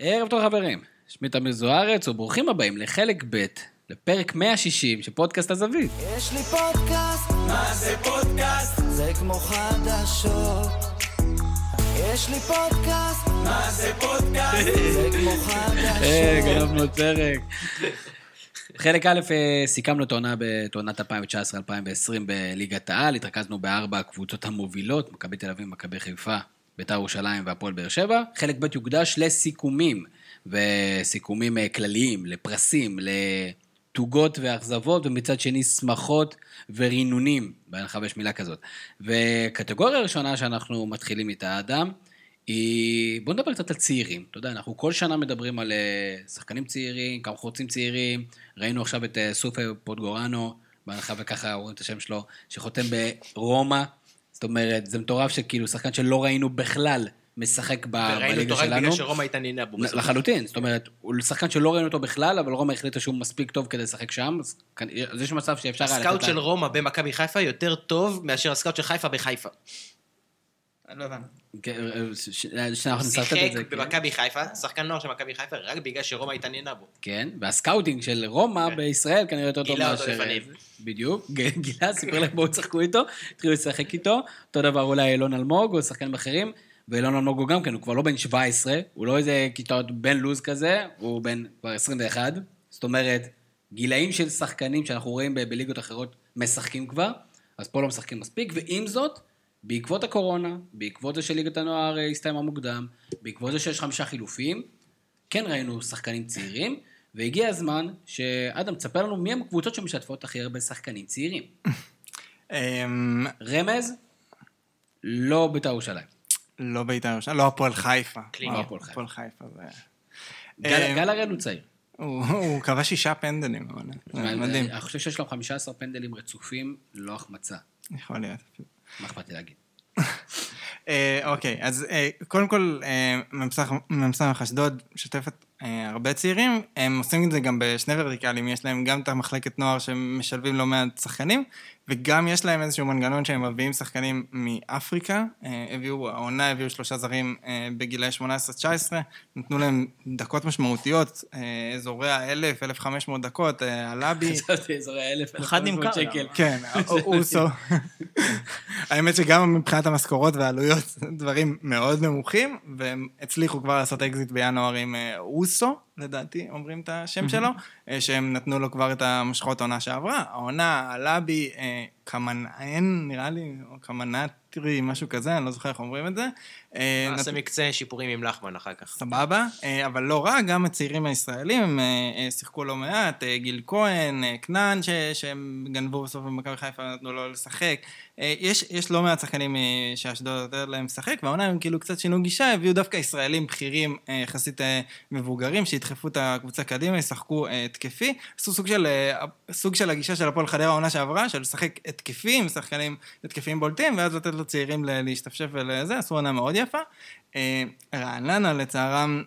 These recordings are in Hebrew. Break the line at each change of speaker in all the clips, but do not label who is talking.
ערב טוב חברים, שמי תמיר זוארץ, וברוכים הבאים לחלק ב', לפרק 160 של פודקאסט הזווית.
יש לי פודקאסט,
מה זה פודקאסט?
זה כמו חדשות. יש לי פודקאסט,
מה זה פודקאסט?
זה כמו
אה,
חדשות.
גנבנו פרק. חלק א', אה, סיכמנו את העונה בעונת 2019-2020 בליגת העל, התרכזנו בארבע הקבוצות המובילות, מכבי תל אביב, מכבי חיפה, בית"ר ירושלים והפועל באר שבע. חלק ב' יוקדש לסיכומים, וסיכומים אה, כלליים, לפרסים, לתוגות ואכזבות, ומצד שני שמחות ורינונים, בהנחה ויש מילה כזאת. וקטגוריה ראשונה שאנחנו מתחילים איתה, אדם, היא... בואו נדבר קצת על צעירים. אתה יודע, אנחנו כל שנה מדברים על אה, שחקנים צעירים, כמה חוצים צעירים. ראינו עכשיו את אה, סופה פוטגורנו, בהנחה וככה רואים את השם שלו, שחותם ברומא. זאת אומרת, זה מטורף שכאילו שחקן שלא ראינו בכלל משחק ב-
וראינו
בליגה
אותו רק
שלנו.
בגלל שרומא התעניינה בו.
לחלוטין, זאת אומרת, הוא שחקן שלא ראינו אותו בכלל, אבל רומא החליטה שהוא מספיק טוב כדי לשחק שם, אז אז יש מצב שאפשר היה
הסקאוט של רומא במכבי חיפה יותר טוב מאשר הסקאוט של חיפה בחיפה.
לא הבנתי.
כן, אה, ש- ש- שאנחנו
שיחק
את זה, כן.
במכבי חיפה, שחקן נוער של מכבי חיפה, רק בגלל שרומא התעניינה בו.
כן, וה scouting של רומא
כן.
בישראל כנראה יותר טוב
גילה אותו
מאשר...
לפנים.
בדיוק, גילה, סיפר להם בואו תשחקו איתו, התחילו לשחק איתו, אותו דבר אולי אילון אלמוג או שחקנים אחרים, ואילון אלמוג הוא גם כן, הוא כבר לא בן 17, הוא לא איזה כיתות בן לוז כזה, הוא בן כבר 21, זאת אומרת, גילאים של שחקנים שאנחנו רואים בליגות אחרות משחקים כבר, אז פה לא משחקים מספיק, ועם זאת, בעקבות הקורונה, בעקבות זה שליגת הנוער אה, הסתיימה מוקדם, בעקבות זה שיש חמישה חילופים, כן ראינו שחקנים צעירים, והגיע הזמן שאדם, תספר לנו מי הם הקבוצות שמשתפות הכי הרבה שחקנים צעירים.
אמ,
רמז, לא בית"ר ירושלים.
לא בית"ר ירושלים, לא הפועל חיפה.
קלינגר.
וואו,
הפועל חיפה.
זה...
גל
אה,
הראל הוא צעיר.
הוא כבש שישה פנדלים, אבל זה מדהים.
אני חושב שיש לו 15 פנדלים רצופים, לא החמצה.
יכול להיות.
מה אכפת לי להגיד?
אה, אוקיי, אז אה, קודם כל, אה, מ"ס אשדוד משתפת הרבה צעירים, הם עושים את זה גם בשני ורטיקלים, יש להם גם את המחלקת נוער שמשלבים לא מעט שחקנים, וגם יש להם איזשהו מנגנון שהם מביאים שחקנים מאפריקה, אה, הביאו, העונה הביאו שלושה זרים אה, בגילאי 18-19, נתנו להם דקות משמעותיות, אה, אזורי ה-1000, 1,500 דקות, הלאבי.
חשבתי אזורי אלף,
אחד נמכר
שקל.
גם.
כן, אוסו. האמת שגם מבחינת המשכורות והעלויות, דברים מאוד נמוכים, והם הצליחו כבר לעשות אקזיט בינואר עם אוסו, לדעתי, אומרים את השם שלו, אה, שהם נתנו לו כבר את המשכורת העונה שעברה. העונה עלה בי אה, קמנאן, נראה לי, או קמנטרי, משהו כזה, אני לא זוכר איך אומרים את זה. אה,
נעשה
נת-
מקצה שיפורים עם לחמן אחר כך.
סבבה, אה, אבל לא רק, גם הצעירים הישראלים אה, אה, שיחקו לא מעט, אה, גיל כהן, אה, כנען, שהם גנבו בסוף במכבי חיפה, נתנו לו לשחק. אה, יש, יש לא מעט שחקנים אה, שאשדוד נותנת להם לשחק, והעונה הם כאילו קצת שינו גישה, הביאו דווקא ישראלים בכירים אה, יחסית אה, מבוגרים, שידחפו את הקבוצה קדימה, ישחקו אה, התקפי. עשו סוג של, אה, סוג של הגישה של הפועל חדרה העונה שעברה, של לשחק התקפי עם שחקנים התקפיים בולטים, ואז לתת לצעירים להשתפשף ולזה, עשו עונה מאוד יפה. אה, רעננה, לצערם,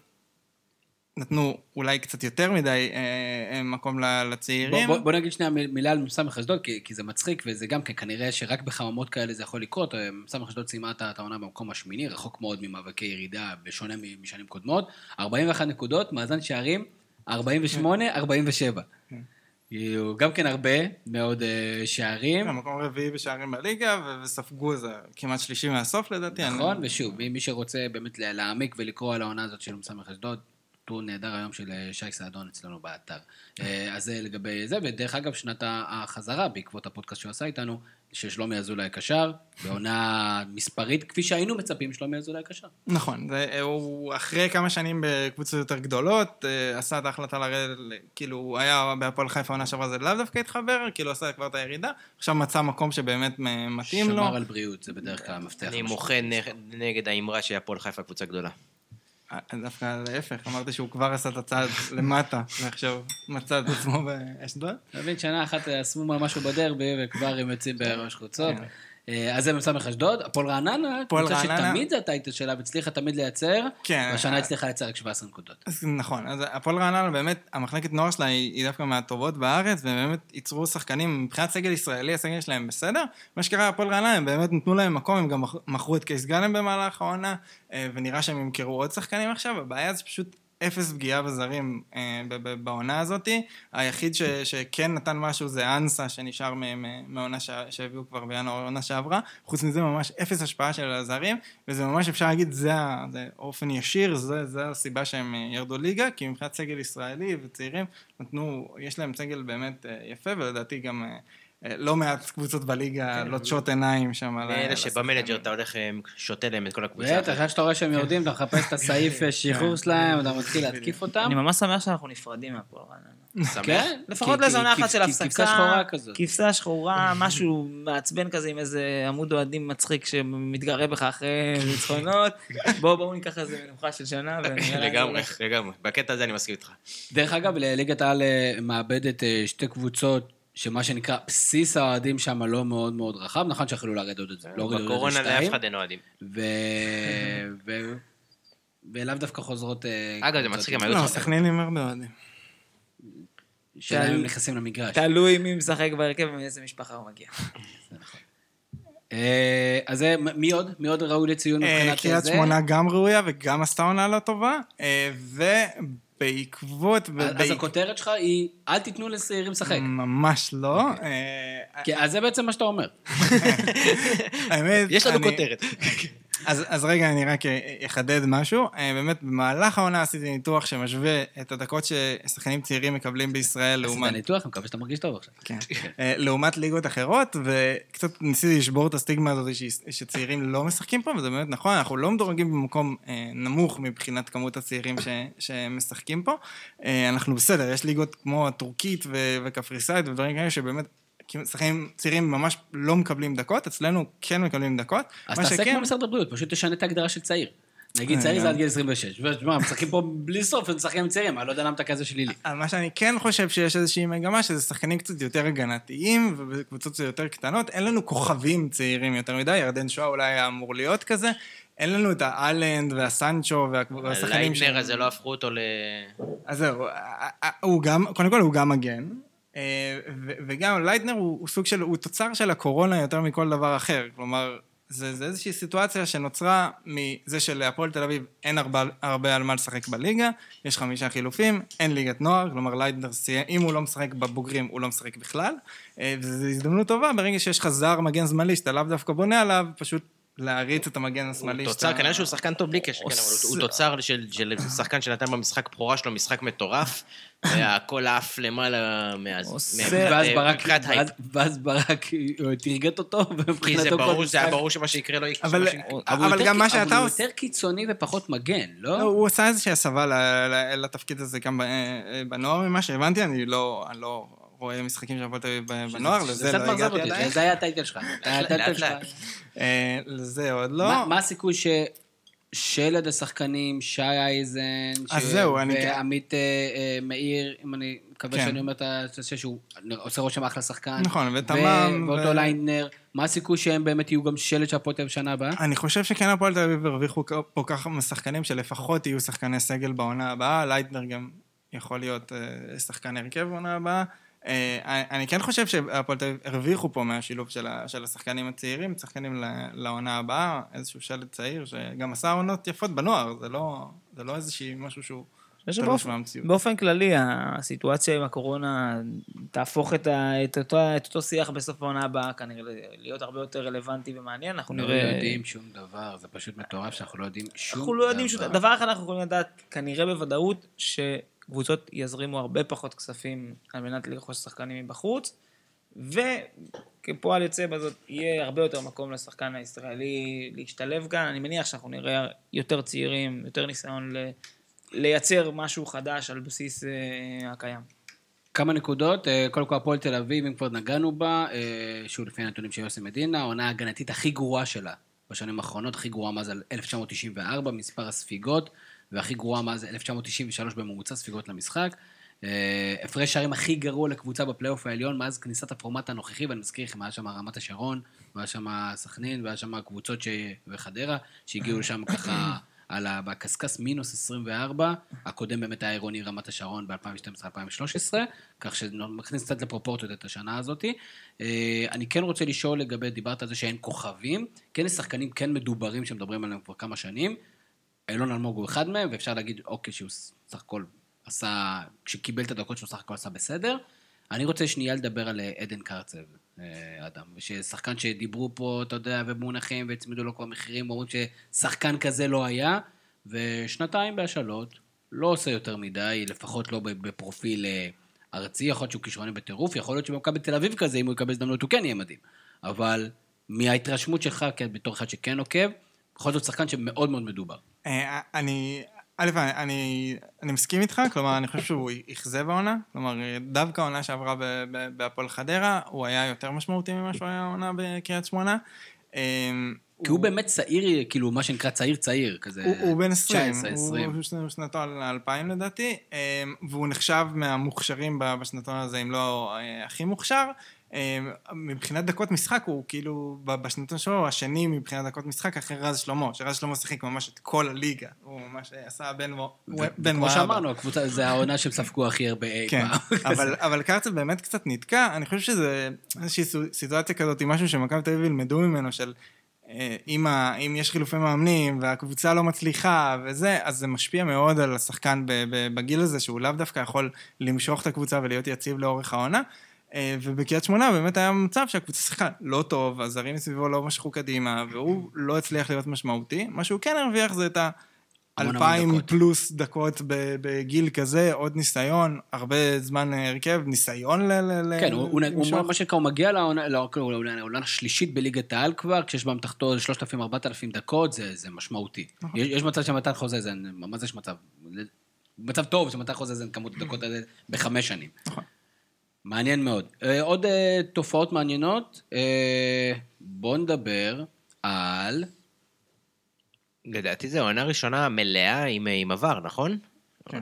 נתנו אולי קצת יותר מדי אה, אה, מקום ל-
בוא,
לצעירים.
בוא, בוא נגיד שנייה מילה על מ"ס אשדוד, כי, כי זה מצחיק, וזה גם כן, כנראה שרק בחממות כאלה זה יכול לקרות. מ"ס אשדוד סיימה את העונה במקום השמיני, רחוק מאוד ממאבקי ירידה, בשונה משנים קודמות. 41 נקודות, מאזן שערים, 48, 47. כאילו, גם כן הרבה מאוד אה, שערים.
כן, מקום רביעי בשערים בליגה, וספגו איזה כמעט שלישי מהסוף לדעתי.
נכון, ושוב, מי, שרוצה באמת לה- להעמיק ולקרוא על העונה הזאת של מ"ס אשדוד, טור נהדר היום של אה, שי סעדון אצלנו באתר. אה, אז זה לגבי זה, ודרך אגב, שנת ה- החזרה, בעקבות הפודקאסט שהוא עשה איתנו, של שלומי אזולאי הקשר, בעונה מספרית, כפי שהיינו מצפים שלומי אזולאי הקשר.
נכון, זה, הוא אחרי כמה שנים בקבוצות יותר גדולות, אה, עשה את ההחלטה לרדת, כאילו, הוא היה בהפועל חיפה עונה שעברה, זה לאו דווקא התחבר, כאילו עשה כבר את הירידה, עכשיו מצא מקום שבאמת מתאים לו.
שמר על בריאות, זה בדרך כלל המפתח.
אני. מוחה נגד האמרה שהפועל חיפה קבוצה גדולה.
אה, דווקא להפך, אמרתי שהוא כבר עשה את הצעד למטה, ועכשיו מצא את עצמו באשדוד.
אתה מבין, שנה אחת עשו משהו בדרבי, וכבר הם יוצאים בראש חוצות. אה, אז זה מ"ס אשדוד, הפועל רעננה,
הפועל
קבוצה
רעננה.
שתמיד זה הטייטל שלה, והצליחה תמיד לייצר,
כן.
והשנה הצליחה לייצר רק 17 נקודות.
אז נכון, אז הפועל רעננה באמת, המחלקת נוער שלה היא, היא דווקא מהטובות בארץ, והם באמת ייצרו שחקנים, מבחינת סגל ישראלי, הסגל שלהם בסדר. מה שקרה, הפועל רעננה, הם באמת נתנו להם מקום, הם גם מכ- מכרו את קייס גאנם במהלך העונה, אה, ונראה שהם ימכרו עוד שחקנים עכשיו, הבעיה זה פשוט אפס פגיעה בזרים אה, בעונה הזאת. היחיד ש, שכן נתן משהו זה אנסה, שנשאר מהעונה שהביאו כבר בינואר העונה שעברה. חוץ מזה ממש אפס השפעה של הזרים, וזה ממש אפשר להגיד, זה, זה אופן ישיר, זה, זה הסיבה שהם אה, ירדו ליגה, כי מבחינת סגל ישראלי וצעירים, נתנו, יש להם סגל באמת אה, יפה, ולדעתי גם... אה, לא מעט קבוצות בליגה לוטשות עיניים שם. על ה-
ואלה
לשחקנים.
שבמנג'ר אתה הולך, שותה להם את כל הקבוצה.
בטח, איך שאתה רואה שהם יורדים, אתה מחפש את הסעיף אה, שחרור שלהם, אתה מתחיל להתקיף אותם.
אני ממש שמח שאנחנו נפרדים מהפועל רעננה.
כן,
לפחות לאיזו עונה אחת של הפסקה.
כבשה שחורה כזאת.
כבשה שחורה, משהו מעצבן כזה עם איזה עמוד אוהדים מצחיק שמתגרה בך אחרי ניצחונות. בואו בואו ניקח איזה מנוחה של שנה.
לגמרי. לגמרי. בקטע הזה אני מסכים איתך.
דרך אגב, ליגת העל אה, מאבדת שתי קבוצות, שמה שנקרא, בסיס האוהדים שם לא מאוד מאוד רחב, נכון שיכולו לרדת את זה. לא הורידו את זה
בקורונה לאף אחד אין אוהדים.
ו... ו... ולאו דווקא חוזרות... אה,
אגב, זה מצחיק, הם
עם-
היו
לא, סכנין עם הרבה אוהדים.
שלהם נכנסים למגרש.
תלוי מי משחק בהרכב ומאיזה משפחה הוא מגיע.
אה, אז מי עוד? מי עוד ראוי לציון
אה,
מבחינת
קריית
זה?
שמונה גם ראויה וגם עשתה עונה לא טובה, אה, ובעקבות...
אז הכותרת שלך היא, אל תיתנו לצעירים לשחק.
ממש לא.
אוקיי.
אה,
כי- אז זה בעצם מה שאתה אומר.
האמת,
יש לנו
אני-
כותרת.
אז, אז רגע, אני רק אחדד משהו. אה, באמת, במהלך העונה עשיתי ניתוח שמשווה את הדקות ששחקנים צעירים מקבלים בישראל
עשית
לעומת...
ניתוח, אני מקווה שאתה מרגיש טוב עכשיו.
כן. אה, לעומת ליגות אחרות, וקצת ניסיתי לשבור את הסטיגמה הזאת ש- שצעירים לא משחקים פה, וזה באמת נכון, אנחנו לא מדורגים במקום אה, נמוך מבחינת כמות הצעירים ש- שמשחקים פה. אנחנו בסדר, יש ליגות כמו הטורקית ו- וקפריסאית ודברים כאלה שבאמת... שחקנים צעירים ממש לא מקבלים דקות, אצלנו כן מקבלים דקות.
אז תעשה
שכן-
כמו משרד הבריאות, פשוט תשנה את ההגדרה של צעיר. נגיד
אה,
צעיר זה. עד גיל 26. ותשמע, משחקים פה בלי סוף, הם משחקים עם צעירים, אני לא יודע למה אתה כזה שלילי.
אבל מה שאני כן חושב שיש איזושהי מגמה, שזה שחקנים קצת יותר הגנתיים, ובקבוצות קצת יותר קטנות, אין לנו כוכבים צעירים יותר מדי, ירדן שועה אולי היה אמור להיות כזה, אין לנו את האלנד והסנצ'ו וה- והשחקנים
לייטנר הזה לא הפכו אותו ל...
אז זהו, הוא גם, קודם כל הוא גם מגן, אה, וגם לייטנר הוא, הוא סוג של, הוא תוצר של הקורונה יותר מכל דבר אחר, כלומר, זה, זה איזושהי סיטואציה שנוצרה מזה שלהפועל תל אביב אין הרבה, הרבה על מה לשחק בליגה, יש חמישה חילופים, אין ליגת נוער, כלומר לייטנר אם הוא לא משחק בבוגרים, הוא לא משחק בכלל, אה, וזו הזדמנות טובה ברגע שיש לך זר מגן שמאלי שאתה לאו דווקא בונה עליו, פשוט להריץ את המגן השמאלי.
הוא תוצר, כנראה שהוא שחקן טוב בלי קשר, כן, אבל הוא- הוא תוצר של- של שחקן שנתן במשחק בכורה שלו משחק מטורף, והכל עף למעלה מאז. מבחינת-
ואז
אה,
ברק,
הייפ.
ואז- ברק אה, תרגט אותו,
כי זה
ומבחינתו כל
ברור, זה היה
משחק-
ברור שמה שיקרה לא יקרה.
אבל.
הוא
אבל גם מה
אבל
שאתה
הוא
עושה...
יותר קיצוני ופחות מגן, לא?
לא, הוא עשה איזושהי הסבה לתפקיד הזה גם ב- אה, בנוער, ממה שהבנתי, אני לא, אני לא רואה משחקים של הפועל תל אביב ב- בנוער,
זה
לזה לא הגעתי עדיין.
זה היה הטייטל שלך. זה היה הטייטל שלך.
אה, לזה עוד לא.
מה הסיכוי ש... שלד השחקנים, שי אייזן,
אז
ש-
זהו, אני-
ועמית אה, אה, מאיר, אם אני מקווה
כן.
שאני אומר את ה... שהוא עושה רושם אחלה שחקן.
נכון, ותמם,
ואותו לייטנר, מה הסיכוי שהם באמת יהיו גם שלד של הפועל תל אביב שנה הבאה?
אני חושב שכן הפועל תל אביב הרוויחו פה ככה משחקנים שלפחות יהיו שחקני סגל בעונה הבאה, לייטנר גם יכול להיות שחקן הרכב בעונה הבאה. אה, אני כן חושב שהפועל תל אביב הרוויחו פה מהשילוב של ה- של השחקנים הצעירים, שחקנים לעונה הבאה, איזשהו שלד צעיר שגם עשה עונות יפות בנוער, זה לא, זה לא איזשהי משהו שהוא תלוש מהמציאות.
באופן כללי, הסיטואציה עם הקורונה תהפוך את, ה, את, אותו, את אותו שיח בסוף העונה הבאה כנראה להיות הרבה יותר רלוונטי ומעניין. אנחנו
לא
נראה...
יודעים שום דבר, זה פשוט מטורף שאנחנו לא יודעים שום דבר.
אנחנו לא יודעים שום דבר אחד אנחנו יכולים לדעת כנראה בוודאות שקבוצות יזרימו הרבה פחות כספים על מנת לרכוש שחקנים מבחוץ וכפועל יוצא בזאת יהיה הרבה יותר מקום לשחקן הישראלי להשתלב כאן. אני מניח שאנחנו נראה יותר צעירים, יותר ניסיון ל... לייצר משהו חדש על בסיס אה, הקיים.
כמה נקודות, אה, קודם כל הפועל תל אביב, אם כבר נגענו בה, אה, שוב לפי הנתונים של יוסי מדינה, העונה ההגנתית הכי גרועה שלה בשנים האחרונות, הכי גרועה מאז 1994, מספר הספיגות, והכי גרועה מאז 1993 בממוצע ספיגות למשחק. אה, הפרש שערים הכי גרוע לקבוצה בפלייאוף העליון מאז כניסת הפורמט הנוכחי, ואני מזכיר לכם, היה שם רמת השרון, והיה שם סכנין, והיה שם קבוצות ש... וחדרה, שהגיעו לשם ככה על ה... בקשקש מינוס 24, הקודם באמת היה עירוני רמת השרון ב-2012-2013, כך שמכניס קצת לפרופורציות את השנה הזאת. אה, אני כן רוצה לשאול לגבי, דיברת על זה שאין כוכבים, כן יש שחקנים כן מדוברים שמדברים עליהם כבר כמה שנים, אילון אלמוג הוא אחד מהם, ואפשר להגיד, אוקיי, שהוא סך הכל עשה, כשקיבל את הדקות שלו סך הכל עשה בסדר. אני רוצה שנייה לדבר על אה, עדן קרצב, אה, אדם, ששחקן שדיברו פה, אתה יודע, ובמונחים, והצמידו לו כל המחירים, אומרים ששחקן כזה לא היה, ושנתיים בהשאלות, לא עושה יותר מדי, לפחות לא בפרופיל אה, ארצי, יכול להיות שהוא כישרוני בטירוף, יכול להיות שבמכבי תל אביב כזה, אם הוא יקבל הזדמנות הוא כן יהיה מדהים. אבל מההתרשמות שלך, כן, בתור אחד שכן עוקב, בכל זאת שחקן שמאוד מאוד מדובר.
אה, אני, א', אני, אני מסכים איתך, כלומר, אני חושב שהוא אכזב העונה. כלומר, דווקא העונה שעברה בהפועל חדרה, הוא היה יותר משמעותי ממה שהוא היה העונה בקריית שמונה. אה,
כי הוא באמת צעיר, כאילו, מה שנקרא צעיר צעיר, כזה...
הוא, הוא בן 20,
19, 20.
הוא שנ- שנתו על 2000 לדעתי, אה, והוא נחשב מהמוכשרים בשנתון הזה, אם לא אה, הכי מוכשר. אה, מבחינת דקות משחק, הוא כאילו, בשנתון שלו, הוא השני מבחינת דקות משחק אחרי רז שלמה, שרז שלמה שיחק ממש את כל הליגה. הוא ממש עשה בן מו- בן
כמו. שאמרנו, הקבוצה, זה העונה שהם ספגו הכי הרבה אי
כן,
פעם.
אבל, אבל קרצב באמת קצת נתקע, אני חושב שזה איזושהי סיטואציה כזאת, משהו שמכבי תל אביב ילמדו ממנו, של אה, אם, ה, אם יש חילופי מאמנים והקבוצה לא מצליחה וזה, אז זה משפיע מאוד על השחקן בגיל הזה, שהוא לאו דווקא יכול למשוך את הקבוצה ולהיות יציב לאורך העונה. אה, ובקריית שמונה באמת היה מצב שהקבוצה שיחקה לא טוב, הזרים מסביבו לא משכו קדימה, והוא לא הצליח להיות משמעותי. מה שהוא כן הרוויח זה את ה... אלפיים. פלוס דקות בגיל כזה, עוד ניסיון, הרבה זמן אה, הרכב, ניסיון ל...
כן, הוא, מה שנקרא, הוא מגיע לעונה, לא, כאילו, השלישית בליגת העל כבר, כשיש באמתחתו 3,000-4,000 דקות, זה, משמעותי.
נכון.
יש, מצב שמתן חוזה זה, מה זה יש מצב? מצב טוב שמתן חוזה זה כמות הדקות האלה בחמש שנים.
נכון.
מעניין מאוד. אה, עוד אה, תופעות מעניינות, אה, בואו נדבר על...
לדעתי זו עונה ראשונה מלאה עם, עם עבר, נכון?
כן.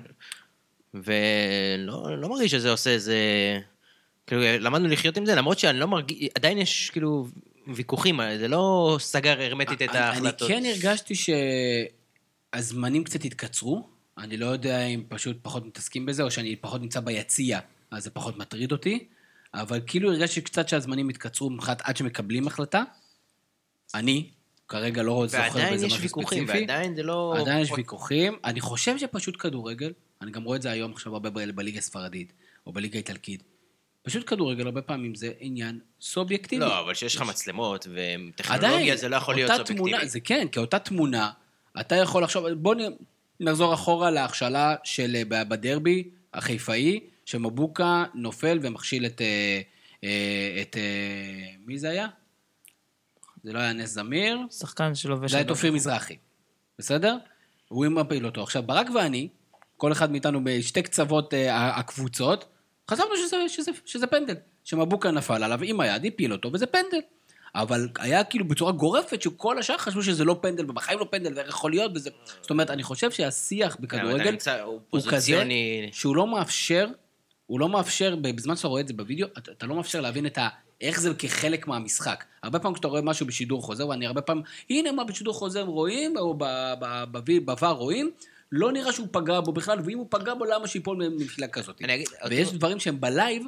ולא לא מרגיש שזה עושה איזה... כאילו, למדנו לחיות עם זה, למרות שאני לא מרגיש... עדיין יש כאילו ויכוחים, זה לא סגר הרמטית את
אני-
ההחלטות.
אני כן הרגשתי שהזמנים קצת התקצרו. אני לא יודע אם פשוט פחות מתעסקים בזה, או שאני פחות נמצא ביציע, אז זה פחות מטריד אותי. אבל כאילו הרגשתי קצת שהזמנים התקצרו מבחינת עד שמקבלים החלטה. אני כרגע לא זוכר
ועדיין
בזה
יש
משהו
ויכוחים,
ספציפי.
ועדיין זה לא...
עדיין יש ויכוחים. אני חושב שפשוט כדורגל, אני גם רואה את זה היום עכשיו הרבה בליגה הספרדית, או בליגה האיטלקית. פשוט כדורגל, הרבה פעמים זה עניין סובייקטיבי.
לא, אבל שיש לך מצלמות וטכנולוגיה, זה לא יכול להיות סובייקטיבי.
תמונה, זה כן, כי אותה תמונה, אתה יכול לחשוב, בוא נחזור אחורה להכשלה של בדרבי החיפאי, שמבוקה נופל ומכשיל את... אה, אה, את... אה, מי זה היה? זה לא היה נס זמיר,
שחקן שלובש...
זה היה את אופיר מזרחי, בסדר? הוא מפיל אותו. עכשיו, ברק ואני, כל אחד מאיתנו בשתי קצוות הקבוצות, חשבנו שזה, שזה, שזה פנדל. שמבוקה נפל עליו עם היד, הפיל אותו, וזה פנדל. אבל היה כאילו בצורה גורפת שכל השאר חשבו שזה לא פנדל, ובחיים לא פנדל, ואיך יכול להיות, וזה... זאת אומרת, אני חושב שהשיח בכדורגל
הוא
כזה. שהוא לא מאפשר, הוא לא מאפשר, בזמן שאתה רואה את זה בווידאו, אתה, אתה לא מאפשר להבין את ה... איך זה כחלק מהמשחק. הרבה פעמים כשאתה רואה משהו בשידור חוזר, ואני הרבה פעמים, הנה מה בשידור חוזר רואים, או ב VAR רואים, לא נראה שהוא פגע בו בכלל, ואם הוא פגע בו, למה שיפול מנפילה כזאת?
אגיד,
ויש
אותו-
דברים שהם ב live,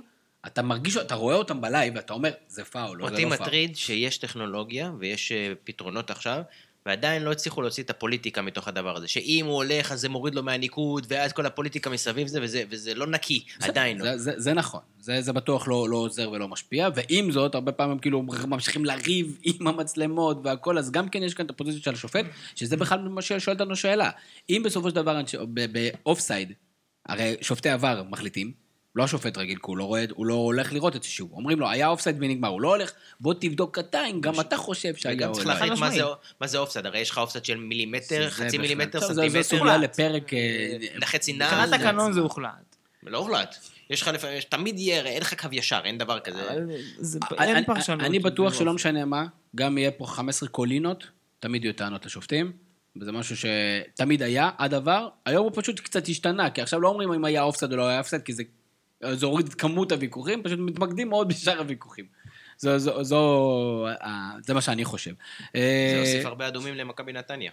אתה מרגיש, אתה רואה אותם ב live, ואתה אומר, זה פאול, לא, זה
אותי
לא פאול.
מטריד שיש טכנולוגיה ויש אה, פתרונות עכשיו, ועדיין לא הצליחו להוציא את הפוליטיקה מתוך הדבר הזה. שאם הוא הולך, אז זה מוריד לו מהניקוד, ואז כל הפוליטיקה מסביב זה, וזה, וזה לא נקי, עדיין לא.
זה, זה, זה נכון, זה, זה בטוח לא, לא עוזר ולא משפיע, ועם זאת, הרבה פעמים כאילו ממשיכים לריב עם המצלמות והכל, אז גם כן יש כאן את הפוזיציה של השופט, שזה בכלל מה ששואל אותנו שאלה. אם בסופו של דבר באופסייד, הרי שופטי עבר מחליטים, לא השופט רגיל, כי הוא לא, רואה, הוא לא הולך לראות את זה שוב. אומרים לו, היה אופסייד ונגמר, הוא לא הולך, בוא תבדוק אתה אם גם אתה חושב שהיה
וגם
או
צריך. להחליט מה. זה- זה אופסייד, הרי יש לך אופסייד של מילימטר,
זה
חצי מילימטר, סנטימטר.
זו סוגיה לפרק... אה,
לחצי נעל.
מבחינת
זה-
תקנון זה הוחלט.
לא הוחלט. יש לך לפעמים, תמיד יהיה, אין לך קו ישר, אין דבר כזה.
זה-
אני-
אין פרשנות.
אני בטוח
זה
שלא
לא-
משנה מה, גם יהיה פה 15 קולינות, תמיד יהיו טענות לשופטים, וזה משהו שתמיד היה, עד עבר, היום הוא פשוט קצת השתנה, כי עכשיו לא אומרים אם היה אופסייד או לא היה אופסייד, כי זה, זה הוריד את כמות הוויכוחים, פשוט מתמקדים מאוד בשאר הוויכוחים. זו, זו, זו, אה, זה מה שאני חושב.
זה
אה,
הוסיף הרבה אדומים למכבי נתניה.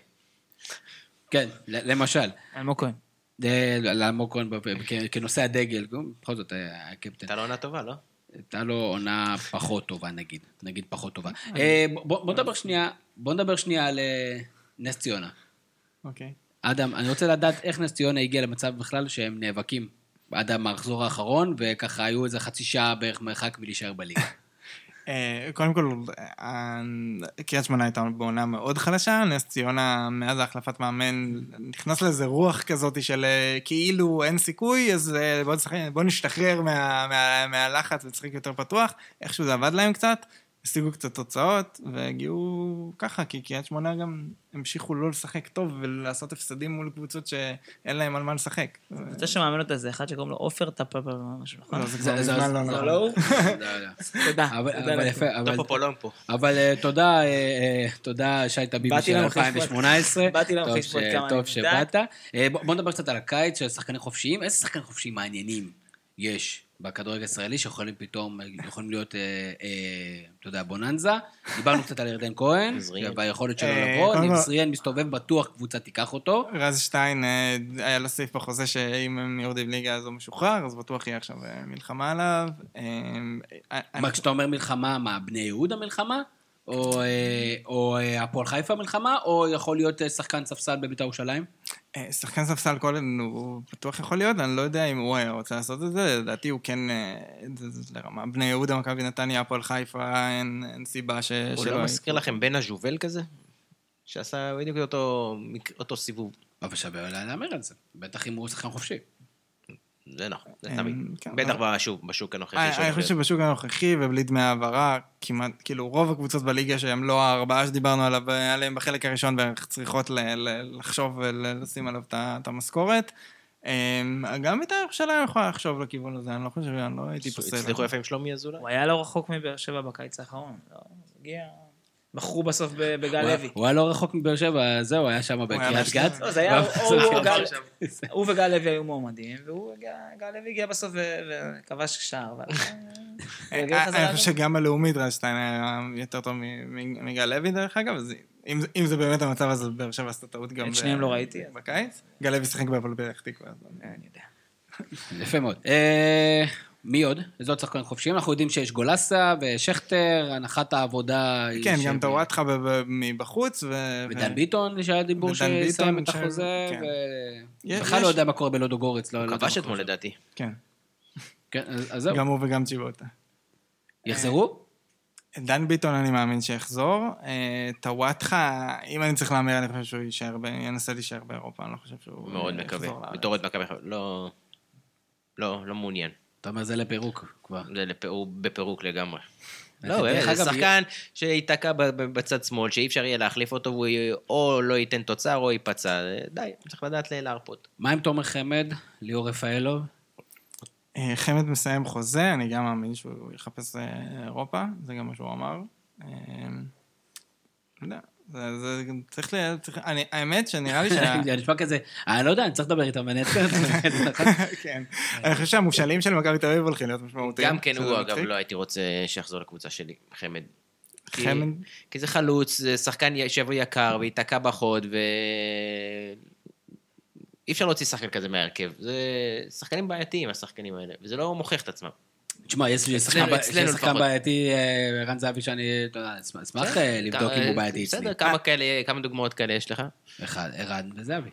כן, למשל.
אלמוג כהן.
אה, לאלמוג כהן כנושא הדגל, בכל זאת היה הקפטן.
הייתה לו עונה טובה, לא?
הייתה לו עונה פחות טובה, נגיד. נגיד פחות טובה. בוא נדבר שנייה, בוא נדבר שנייה על נס ציונה.
אוקיי.
אדם, אני רוצה לדעת איך נס ציונה הגיע למצב בכלל שהם נאבקים עד המחזור האחרון, וככה היו איזה חצי שעה בערך מרחק מלהישאר בליגה.
אה, קודם כל, אה, קריית שמונה הייתה בעונה מאוד חלשה, נס ציונה, מאז החלפת מאמן, נכנס לאיזה רוח כזאת של אה, כאילו אין סיכוי, אז בואו בואו נשתחרר מה- מה- מהלחץ ונשחק יותר פתוח. איכשהו זה עבד להם קצת, השיגו קצת תוצאות, והגיעו ככה, כי קריית שמונה גם המשיכו לא לשחק טוב ולעשות הפסדים מול קבוצות שאין להם על מה לשחק.
זה שמאמן אותה זה אחד שקוראים לו עופר טאפה או משהו, נכון?
לא, זה כבר מזמן לא
זה-
זה
נכון.
לא הוא?
לא.
תודה.
אבל. יפה, אבל-
טופו פולונג פה.
אבל אה, תודה, אה, אה, תודה שי טביבי של
להמחיש פה-
2018.
באתי להמחיש פה כמה
טוב שבאת. אה, בוא נדבר קצת על הקיץ של שחקנים חופשיים. איזה שחקנים חופשיים מעניינים יש בכדורגל הישראלי שיכולים פתאום, יכולים להיות, אה, אה, אתה יודע, בוננזה? דיברנו קצת על ירדן כהן. והיכולת שלו
אה,
לבוא.
כל-
נבזריאן מסתובב בטוח, קבוצה תיקח אותו.
רז שטיין, היה לו סעיף בחוזה שאם הם יורדים ליגה אז הוא משוחרר, אז בטוח יהיה עכשיו מלחמה עליו.
מה, כשאתה אומר מלחמה, מה, בני יהודה מלחמה? או, אה, או אה, הפועל חיפה מלחמה? או יכול להיות אה, שחקן ספסל בבית"ר ירושלים?
שחקן ספסל קולן הוא בטוח יכול להיות, אני לא יודע אם הוא היה רוצה לעשות את זה, לדעתי הוא כן, זה- זה לרמה. בני יהודה, מכבי נתניה, הפועל חיפה, אין אין סיבה ש-
הוא
שלא...
לא מזכיר לכם בן הז'ובל כזה? שעשה בדיוק אותו, אותו סיבוב.
אבל שווה להמר על זה. בטח אם הוא שחקן חופשי.
זה נכון, זה
אה,
תמיד.
כן,
בטח
אבל-
בשוק, בשוק הנוכחי.
אני
שהולך
אני חושב. שבשוק הנוכחי ובלי דמי העברה, כמעט, כאילו רוב הקבוצות בליגה שהם לא הארבעה שדיברנו עליו, עליהם בחלק הראשון בערך צריכות ל- ל- לחשוב ולשים עליו את המשכורת. אמ, גם בית"ר ירושלים יכולה לחשוב לכיוון הזה, אני לא חושב, אני לא הייתי פוסל.
הצליחו יפה עם שלומי אזולאי?
הוא היה לא רחוק מבאר שבע בקיץ האחרון. לא, הגיע... בחרו בסוף בגל לוי.
הוא היה לא רחוק מבאר שבע, זהו, היה שם בקריית. גת.
לא, זה היה,
בסוף
הוא וגל- וגל לוי היו מועמדים, והוא, הגיע- גל לוי הגיע בסוף ו- וכבש שער. הוא הגיע חזרה
אני. חושב שגם הלאומית רזשטיין היה יותר טוב מ- מ- מגל לוי דרך אגב, אם זה- באמת המצב אז באר שבע עשתה טעות גם
את
ב-
שניהם לא ראיתי,
בקיץ. גל לוי שיחק בהפועל פתח תקווה.
אני יודע.
יפה מאוד. אה, מי עוד? איזה עוד שחקנים חופשיים? אנחנו יודעים שיש גולסה ושכטר, הנחת העבודה... היא
כן, גם טוואטחה מבחוץ. ו-
ודן ביטון, שהיה דיבור שיסיים את החוזה,
כן.
ובכלל
יש-
לא יודע מה קורה בלודו גורץ. לא- לא יודע
כבש אתמול. לדעתי.
כן,
כן, אז זהו.
גם הוא וגם צ'יבוטה.
יחזרו?
דן ביטון אני מאמין שיחזור. אה, טוואטחה, אם אני צריך להמר, אני חושב שהוא יישאר, ב- ינסה להישאר באירופה, אני לא חושב שהוא
מאוד
אה,
מקווה.
יחזור לארץ.
בתור אוהד מכבי חיפה. לא... לא, לא מעוניין.
אתה אומר זה לפירוק כבר.
זה לפ- הוא בפירוק לגמרי. לא, זה שחקן שייתקע בצד שמאל, שאי אפשר יהיה להחליף אותו, והוא או לא ייתן תוצר או ייפצע. די, צריך לדעת להרפות.
מה עם תומר חמד, ליאור רפאלוב?
אה, חמד מסיים חוזה, אני גם מאמין שהוא יחפש אה, אירופה, זה גם מה שהוא אמר. אה, לא יודע, זה, זה גם צריך ל... צריך, אני, האמת שנראה לי שה...
זה נשמע כזה, אני לא יודע, אני צריך לדבר איתם, אני אותם.
כן. אני חושב שהמושאלים של מכבי תל אביב הולכים להיות משמעותיים.
גם כן הוא, אגב. לא הייתי רוצה שיחזור לקבוצה שלי, חמד.
חמד,
כי זה חלוץ, זה שחקן שיבוא יקר וייתקע בחוד, ו... אי אפשר להוציא שחקן כזה מההרכב. זה שחקנים בעייתיים, השחקנים האלה, וזה לא מוכיח את עצמם.
תשמע, יש שחקן. בעייתי, אה, ערן זהבי, שאני, אשמח- אשמח אה, לבדוק אם הוא בעייתי אצלי.
בסדר, כמה דוגמאות כאלה יש לך?
אחד, ערן וזהבי.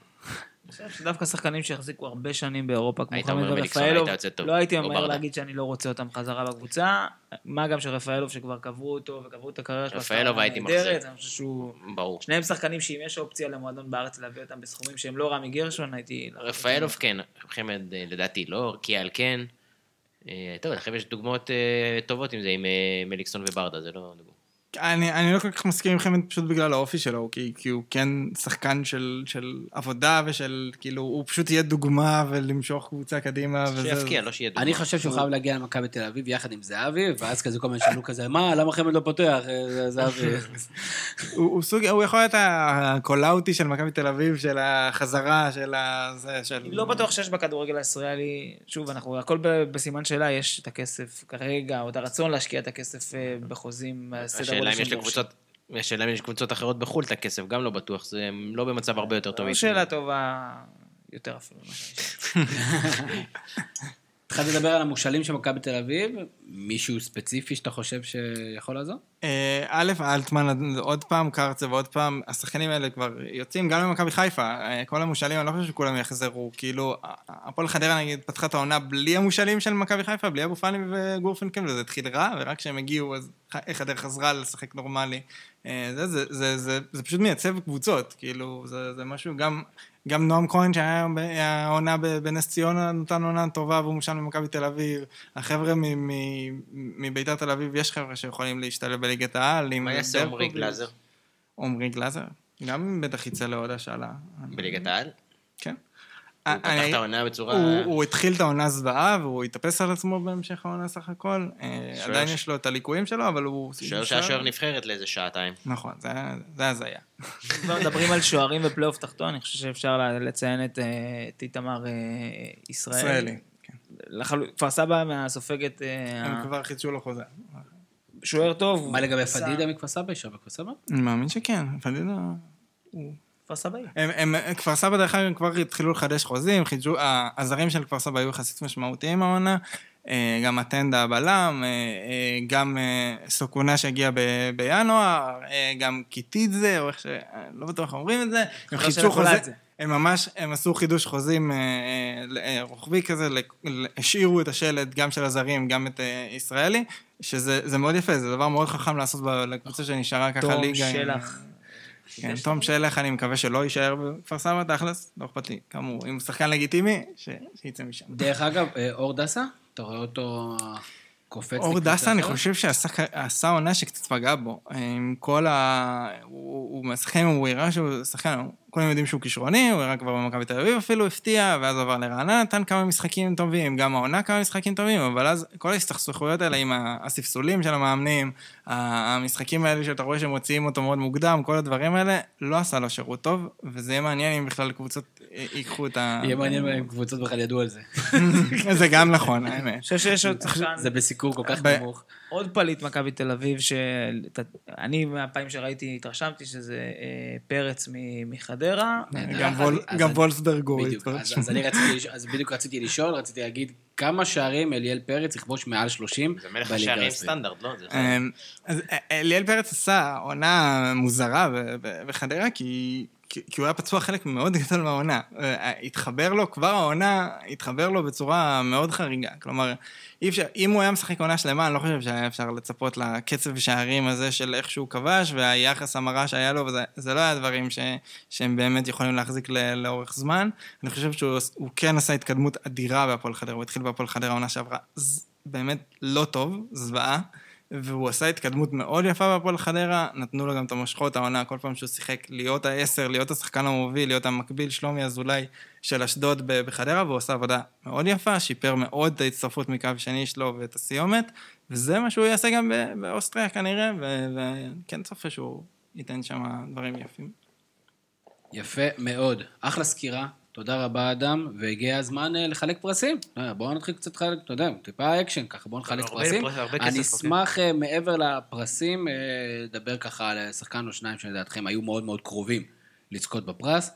חושב שדווקא שחקנים שהחזיקו הרבה שנים באירופה, כמו חמד
אומר מליקסון,
ורפאלוב. לא הייתי
או
ממהר
ברדה.
להגיד שאני לא רוצה אותם חזרה בקבוצה. מה גם שרפאלוב שכבר קבעו אותו וקבעו את הקריירה שלו,
רפאלוב הייתי מחזיר.
אני חושב שהוא...
ברור.
שניהם שחקנים שאם יש אופציה למועדון בארץ להביא אותם בסכומים שהם לא רמי גרשון, הייתי...
רפאלוב כן, חמד אה, לדעתי לא, קיאל כן. אה, טוב, לכם יש דוגמאות אה, טובות עם זה, עם אה, מליקסון וברדה, זה לא דוגמא.
אני, אני לא כל כך מסכים עם חמד פשוט בגלל האופי שלו, כי, כי הוא כן שחקן של, של עבודה ושל, כאילו, הוא פשוט יהיה דוגמה ולמשוך קבוצה קדימה. וזה-
שיפקיע, לא שיהיה דוגמא.
אני חושב שהוא חייב להגיע למכבי תל אביב יחד עם זהבי, ואז כזה כל מיני שאלו כזה, מה, למה חמד לא פותח? אה, זהבי.
הוא, הוא סוג, הוא יכול להיות הקולאוטי של מכבי תל אביב, של החזרה, של ה... זה, של...
לא בטוח שיש בכדורגל הישראלי, שוב, אנחנו, הכל בסימן שאלה, יש את הכסף כרגע, או את הרצון להשקיע את הכסף אה, בחוזים, אה, סדר
השאלה אם יש. לקבוצות, השאלה אם יש קבוצות אחרות בחו"ל את הכסף, גם לא בטוח, זה לא במצב הרבה יותר טוב.
זו
מאיתנו.
שאלה טובה יותר אפילו. ממה שאני חושב.
התחלת לדבר על המושאלים של מכבי תל אביב, מישהו ספציפי שאתה חושב שיכול לעזור?
אה, א', אלטמן עוד פעם, קרצב עוד פעם, השחקנים האלה כבר יוצאים גם למכבי חיפה. אה, כל המושאלים, אני לא חושב שכולם יחזרו. כאילו, הפועל חדרה נגיד פתחה את העונה בלי המושאלים של מכבי חיפה, בלי אבו פאני וגורפינקל, וזה התחיל רע, ורק כשהם הגיעו, אז חדרה חזרה לשחק נורמלי. אה, זה, זה, זה, זה, זה פשוט מייצב קבוצות, כאילו, זה, זה משהו, גם, גם נועם כהן שהיה היה עונה ב- בנס ציונה, נתן עונה טובה והוא מושל ממכבי תל אביב. החבר'ה מביתר תל אביב, יש חבר'ה שיכולים להשתלב בליגת העל.
מה יעשה
ברקוביץ'.
גלאזר
עמרי גלאזר? גם בטח יצא לעוד השאלה.
בליגת העל?
כן.
הוא
אני-
פתח את העונה בצורה...
הוא, הוא התחיל את העונה זוועה, והוא התאפס על עצמו בהמשך העונה סך הכל. אה, עדיין יש לו את הליקויים שלו, אבל הוא...
שוער שהיה שוער נבחרת לאיזה שעתיים.
נכון, זה הזיה.
כבר מדברים על שוערים בפלייאוף תחתון, אני חושב שאפשר לציין את, אה, את איתמר אה, ישראל.
ישראלי. כן.
כפר סבא מהסופגת, אה,
הם כבר חידשו לו חוזה.
שוער טוב.
מה לגבי פדידה מכפר סבא? ישר בכפר סבא?
אני מאמין שכן, פדידה...
כפר סבאי.
הם, הם, כפר סבא דרך אגב כבר התחילו לחדש חוזים, חידשו, הזרים של כפר סבא היו יחסית משמעותיים העונה, אה, גם הטנדה הבלם, אה, אה, גם סוקונה שהגיע ב- בינואר, גם קיטידזה, או איך ש... לא בטוח אומרים את זה, הם
חבל
חידשו חוזה. הם ממש, הם עשו חידוש חוזים רוחבי כזה, השאירו את השלט גם של הזרים, גם את ישראלי, שזה זה מאוד יפה, זה דבר מאוד חכם לעשות לקבוצה שנשארה ככה
תום
ליגה. עם-
שלח.
כן, תום שלח, אני מקווה שלא יישאר בכפר סבא, תכלס, לא אכפת לי. כאמור, אם הוא שחקן לגיטימי, שיצא משם.
דרך אגב, אה, אור דסה? אתה רואה אותו קופץ?
אור דסה, אני? חושב שעשה עשה עונה שקצת פגעה בו. עם כל ה... הוא הוא משחק עם הוא הראה שהוא שחקן, כולם יודעים שהוא כישרוני, הוא הראה כבר במכבי תל אביב אפילו, הפתיע, ואז עבר לרעננה, נתן כמה משחקים טובים, גם העונה כמה משחקים טובים, אבל אז כל ההסתכסכויות האלה עם הספסולים של המאמנים, המשחקים האלה שאתה רואה שמוציאים אותו מאוד מוקדם, כל הדברים האלה, לא עשה לו שירות טוב, וזה יהיה מעניין אם בכלל קבוצות ייקחו את ה...
יהיה מעניין אם קבוצות בכלל ידעו על זה.
זה גם נכון, האמת.
אני חושב שיש עוד שחקן,
זה בסיקור כל כך נמוך.
עוד פליט מכבי תל אביב, שאני מהפעמים שראיתי התרשמתי שזה אה, פרץ מ- מחדרה.
גם וולסברג הוא התפרץ
אז, בדיוק רציתי לשאול, רציתי להגיד, כמה שערים אליאל פרץ יכבוש מעל 30
זה מלך השערים? סטנדרט, לא? זה-
אמ, אז אליאל פרץ עשה עונה מוזרה בחדרה, כי... כי כי הוא היה פצוע חלק מאוד גדול מהעונה. אה, התחבר לו, כבר העונה, התחבר לו בצורה מאוד חריגה. כלומר, אי אפשר, אם הוא היה משחק עונה שלמה, אני לא חושב שהיה אפשר לצפות לקצב שערים הזה של איך שהוא כבש, והיחס המרה שהיה לו, וזה זה לא היה דברים ש, שהם באמת יכולים להחזיק ל, לאורך זמן. אני חושב שהוא הוא כן עשה התקדמות אדירה בהפועל חדרה, הוא התחיל בהפועל חדרה עונה שעברה באמת לא טוב, זוועה. והוא עשה התקדמות מאוד יפה בהפועל חדרה, נתנו לו גם את המושכות העונה, כל פעם שהוא שיחק להיות העשר, להיות השחקן המוביל, להיות המקביל שלומי אזולאי של אשדוד בחדרה, והוא עשה עבודה מאוד יפה, שיפר מאוד את ההצטרפות מקו שני שלו ואת הסיומת, וזה מה שהוא יעשה גם באוסטריה כנראה, וכן צופה שהוא ייתן שם דברים יפים.
יפה מאוד. אחלה סקירה. תודה רבה, אדם, והגיע הזמן אה, לחלק פרסים. אה, בואו נתחיל קצת לחלק, אתה יודע, טיפה אקשן, ככה בואו נחלק פרסים. אני
אוקיי.
אשמח אה, מעבר לפרסים, אה, לדבר ככה על שחקן או שניים שלדעתכם היו מאוד מאוד קרובים לזכות בפרס.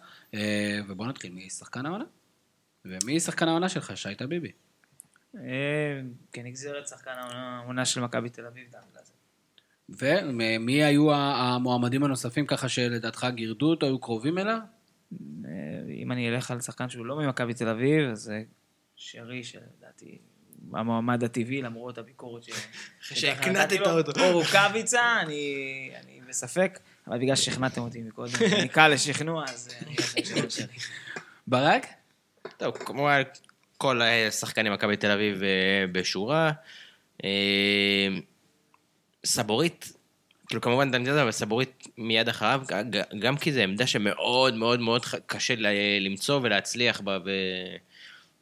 ובואו נתחיל משחקן העונה. ומי שחקן העונה שלך, שי טביבי?
כנגזרת שחקן העונה- של מכבי תל אביב, דן.
ומי היו המועמדים הנוספים ככה שלדעתך גירדו אותו, היו קרובים אליו?
אה, אם אני אלך על שחקן שהוא לא ממכבי תל אביב, אז זה שרי, שלדעתי המועמד הטבעי, למרות הביקורת ש...
שהקנטת אותו.
או רוקאביצה, אני אני בספק, אבל בגלל ששכנעתם אותי מקודם, אני קל לשכנוע, אז אני אלך על שרי.
ברק?
טוב, כמובן, כל השחקנים מכבי תל אביב אה, בשורה. אה, סבורית, כאילו כמובן דן גזר, אבל סבורית מיד אחריו, גם כי זו עמדה שמאוד מאוד מאוד קשה למצוא ולהצליח בה,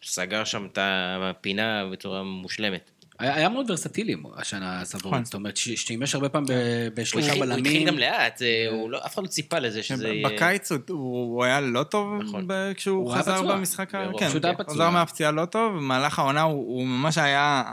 וסגר שם את הפינה בצורה מושלמת.
היה, היה מאוד ורסטילי השנה
נכון.
סבורית, זאת אומרת, ששימש הרבה פעם
הוא
בשלושה
התחיל- הוא התחיל
בלמים.
גם לאט, הוא לא- אף אחד לא ציפה לזה שזה יהיה...
בקיץ הוא- הוא הוא היה לא טוב
נכון.
כשהוא
הוא
חזר. במשחק, ה-. כן, כן,
פצוע.
חזר מהפציעה לא טוב, במהלך העונה הוא הוא ממש היה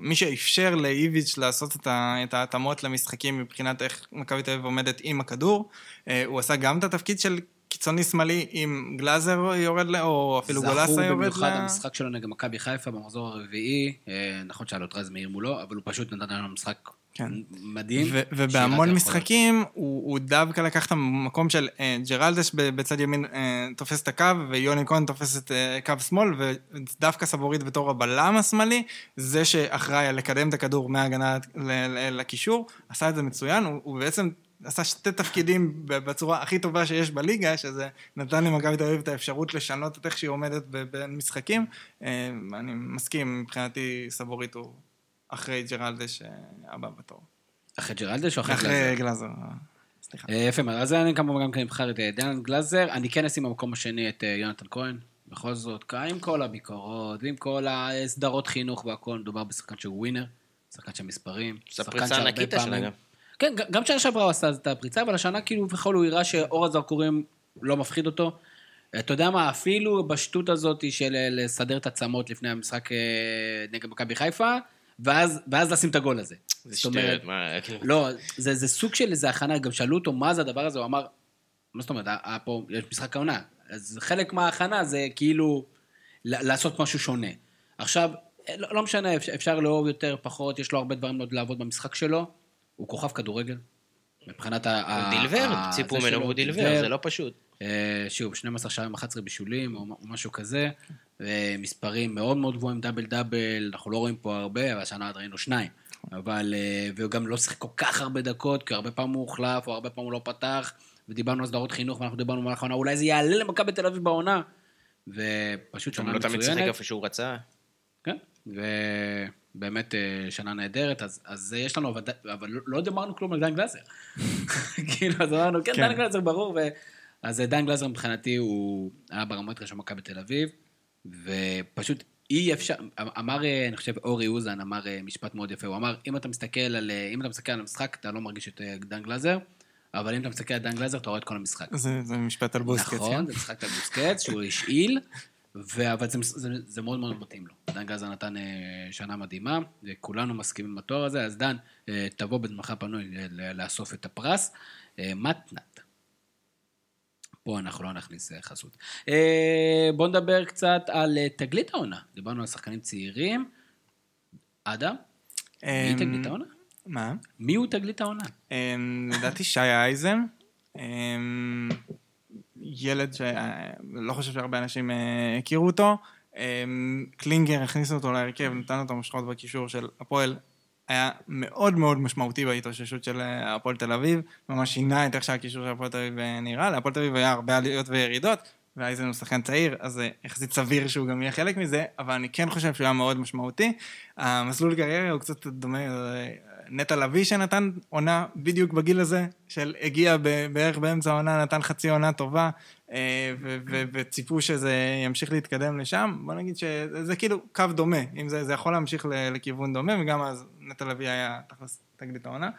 מי שאפשר לאיביץ' לעשות את ההתאמות למשחקים מבחינת איך מכבי תל אביב עומדת עם הכדור. אה, הוא עשה גם את התפקיד של... קיצוני שמאלי עם גלאזר יורד, ל- או אפילו גולסה
זכור
יורד
במיוחד
ל...
המשחק שלו נגד מכבי חיפה במחזור הרביעי, אה, נכון שהיה לו את רז מאיר מולו, אבל הוא פשוט נתן לנו משחק
כן.
מדהים.
ו- ובהמון
יכול-
משחקים הוא, הוא דווקא לקח את המקום של אה, ג'רלדש בצד ימין אה, תופס את הקו, ויוני כהן תופס את אה, קו שמאל, ודווקא סבורית בתור הבלם השמאלי, זה שאחראי לקדם את הכדור מההגנה לקישור, עשה את זה מצוין, הוא, הוא בעצם עשה שתי תפקידים בצורה הכי טובה שיש בליגה, שזה נתן למכבי תל אביב את האפשרות לשנות את איך שהיא עומדת בין משחקים. אה, אני מסכים, מבחינתי סבורית הוא אחרי ג'רלדש אה, הבא בתור.
אחרי ג'רלדש או אחרי גלאזר?
אחרי גלאזר. סליחה.
אה, יפה מאוד, אז אני כמובן גם כן אבחר את דן גלאזר, אני כן אשים במקום השני את יונתן כהן, בכל זאת, עם כל הביקורות, ועם כל הסדרות חינוך והכל, מדובר בשחקן שהוא ווינר, שחקן של מספרים, שחקן שהרבה פעמים-. כן, גם שנה שעברה הוא עשה את הפריצה, אבל השנה כאילו בכל הוא הראה שאור הזרקורים לא מפחיד אותו. אתה יודע מה, אפילו בשטות הזאת של אה, לסדר את הצמות לפני המשחק אה, נגד מכבי חיפה, ואז, ואז לשים את הגול הזה.
זה שטויות, מה, כאילו...
לא, זה, זה סוג של איזה הכנה, גם שאלו אותו מה זה הדבר הזה, הוא אמר, מה זאת אומרת, פה, יש משחק העונה. אז חלק מההכנה זה כאילו לעשות משהו שונה. עכשיו, לא, לא משנה, אפשר לאהוב יותר, פחות, יש לו הרבה דברים עוד לעבוד במשחק שלו. הוא כוכב כדורגל. מבחינת ה...
הוא דילבר, ציפו ממנו והוא דילבר, זה לא פשוט.
אה, שוב, 12 שערים, 11 בישולים, או משהו כזה. מספרים מאוד מאוד גבוהים, דאבל דאבל, אנחנו לא רואים פה הרבה, אבל השנה עד ראינו שניים. אבל, אה, והוא גם לא שיחק כל כך הרבה דקות, כי הרבה פעמים הוא הוחלף, או הרבה פעמים הוא לא פתח, ודיברנו על סדרות חינוך, ואנחנו דיברנו במהלך העונה, אולי זה יעלה למכבי תל אביב בעונה. ופשוט
הוא
שנה
לא תמיד שיחק
מצוינת.
איפה שהוא רצה.
כן, אה, שנה נהדרת, אז, אז יש לנו, אבל, אבל לא- לא דיברנו כלום על דן גלזר. כאילו, אז אמרנו, כן,
כן.
דן גלזר ברור, ו... אז אה, דן גלזר מבחינתי הוא היה ברמטריה של מכבי תל אביב, ופשוט אי אפשר, אמר, אה, אני חושב, אורי אוזן אמר משפט מאוד יפה, הוא אמר, אם אתה מסתכל על, אם אתה מסתכל על המשחק, אתה לא מרגיש את דן גלזר, אבל אם אתה מסתכל על דן גלזר, אתה רואה את כל המשחק.
זה, זה משפט על בוסקץ.
נכון,
כן?
זה משחק על בוסקץ, שהוא השאיל, ו- אבל זה, זה, זה מאוד מאוד מתאים לו. דן גלזר נתן אה, שנה מדהימה, וכולנו מסכימים עם התואר הזה, אז דן, אה, תבוא בזמנך פנוי לאסוף את הפרס. אה, מתנת. פה אנחנו לא נכניס חסות. בואו נדבר קצת על תגלית העונה. דיברנו על שחקנים צעירים. אדם, מי
אמ,
תגלית העונה?
מה?
מי הוא תגלית העונה?
אמ, לדעתי שי אייזן. ילד שלא חושב שהרבה אנשים אה, הכירו אותו. אמ, קלינגר הכניס אותו להרכב, נתן אותו משכות בקישור של הפועל. היה מאוד מאוד משמעותי בהתאוששות של אה, הפועל תל אביב, ממש שינה את איך שהקישור של הפועל תל אביב אה, נראה. להפועל תל אביב היה הרבה עליות וירידות, ואייזן הוא שחקן צעיר, אז אה, יחסית סביר שהוא גם יהיה חלק מזה, אבל אני כן חושב שהוא היה מאוד משמעותי. המסלול קריירה הוא קצת דומה אה, נטע לביא שנתן עונה בדיוק בגיל הזה, של הגיע בערך באמצע העונה, נתן חצי עונה טובה, אה, וציפו שזה ימשיך להתקדם לשם. בוא נגיד שזה כאילו קו דומה, אם זה, זה יכול להמשיך לכיוון דומה, וגם אז נטע לביא היה תכלס תגלית העונה.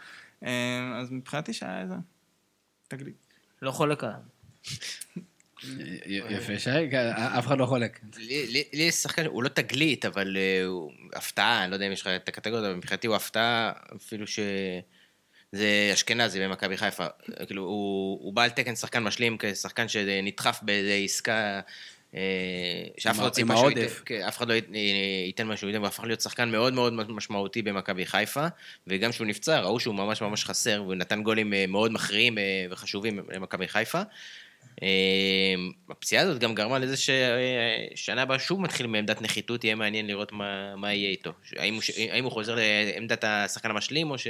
אה, אז מבחינתי שהיה איזה תגלית.
לא חולק עליו.
יפה, שי, כן, אף אחד לא חולק.
לי יש שחקן, הוא לא תגלית, אבל אה, הוא הפתעה, אני לא יודע אם יש לך את הקטגוריה, אבל מבחינתי הוא הפתעה, אפילו ש... זה אשכנזי במכבי חיפה. כאילו, הוא, הוא בא על תקן שחקן משלים, כשחקן שנדחף באיזה עסקה, אה, שאף אחד לא ציפה שהוא. ייתן, כן, אף אחד לא ייתן- ייתן מה שהוא ייתן, והוא הפך להיות שחקן מאוד מאוד משמעותי במכבי חיפה, וגם כשהוא נפצע, ראו שהוא ממש ממש חסר, והוא נתן גולים אה, מאוד מכריעים אה, וחשובים למכבי חיפה. אה, הפציעה הזאת גם גרמה לזה ששנה הבאה שוב מתחיל מעמדת נחיתות, יהיה מעניין לראות מה, מה יהיה איתו. האם הוא, האם הוא חוזר לעמדת השחקן המשלים, או ש...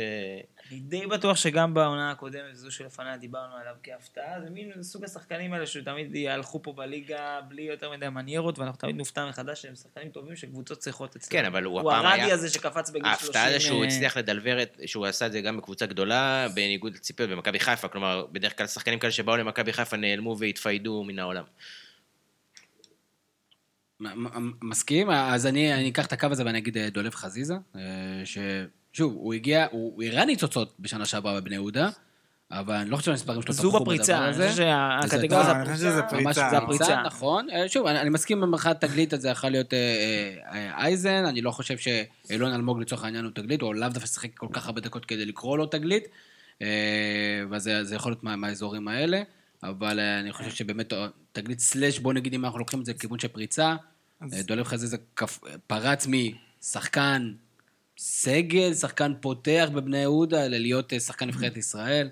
אני די בטוח שגם בעונה הקודמת, זו שלפניה דיברנו עליו כהפתעה, זה מין סוג השחקנים האלה שתמיד יהלכו פה בליגה בלי יותר מדי מניירות, ואנחנו תמיד נופתע מחדש שהם שחקנים טובים שקבוצות צריכות אצלם.
כן, אבל הוא
הוא
הפעם
הרדי
היה-
הזה שקפץ בגיל 30.
ההפתעה זה שהוא
אה,
הצליח לדלבר, את, שהוא עשה את זה גם בקבוצה גדולה, בניגוד לציפיות במכבי חיפה, כלומר, בדרך כלל שחקנים כאלה שבאו למכבי חיפה נעלמו והתפיידו מן העולם.
מסכים, אז אני, אני אקח את הקו הזה ואני אגיד אה, דולב חזיזה, אה, ששוב, הוא הגיע, הוא הוא הראה ניצוצות בשנה שעברה בבני יהודה, אבל אני לא חושב שהמספרים שלו
זו בפריצה,
בדבר
אני
הזה.
חושב שהקטגוריה
זה-
זה
אה, אני חושב שזה
הפריצה.
פריצה.
ממש
זה הפריצה.
נכון. אה, שוב, אני, אני מסכים במחאת תגלית הזה יכול להיות אה, אה, אייזן, אני לא חושב שאילון אלמוג לצורך העניין הוא תגלית, או לאו דווקא שיחק כל כך הרבה דקות כדי לקרוא לו תגלית, אה, וזה זה יכול להיות מה, מהאזורים האלה. אבל אה, אני חושב שבאמת, תגלית סלאש, בוא נגיד אם אנחנו לוקחים את זה לכיוון של פריצה,
אז-
דולב חזיזה פרץ משחקן סגל, שחקן פותח בבני יהודה, להיות אה, שחקן נבחרת ישראל,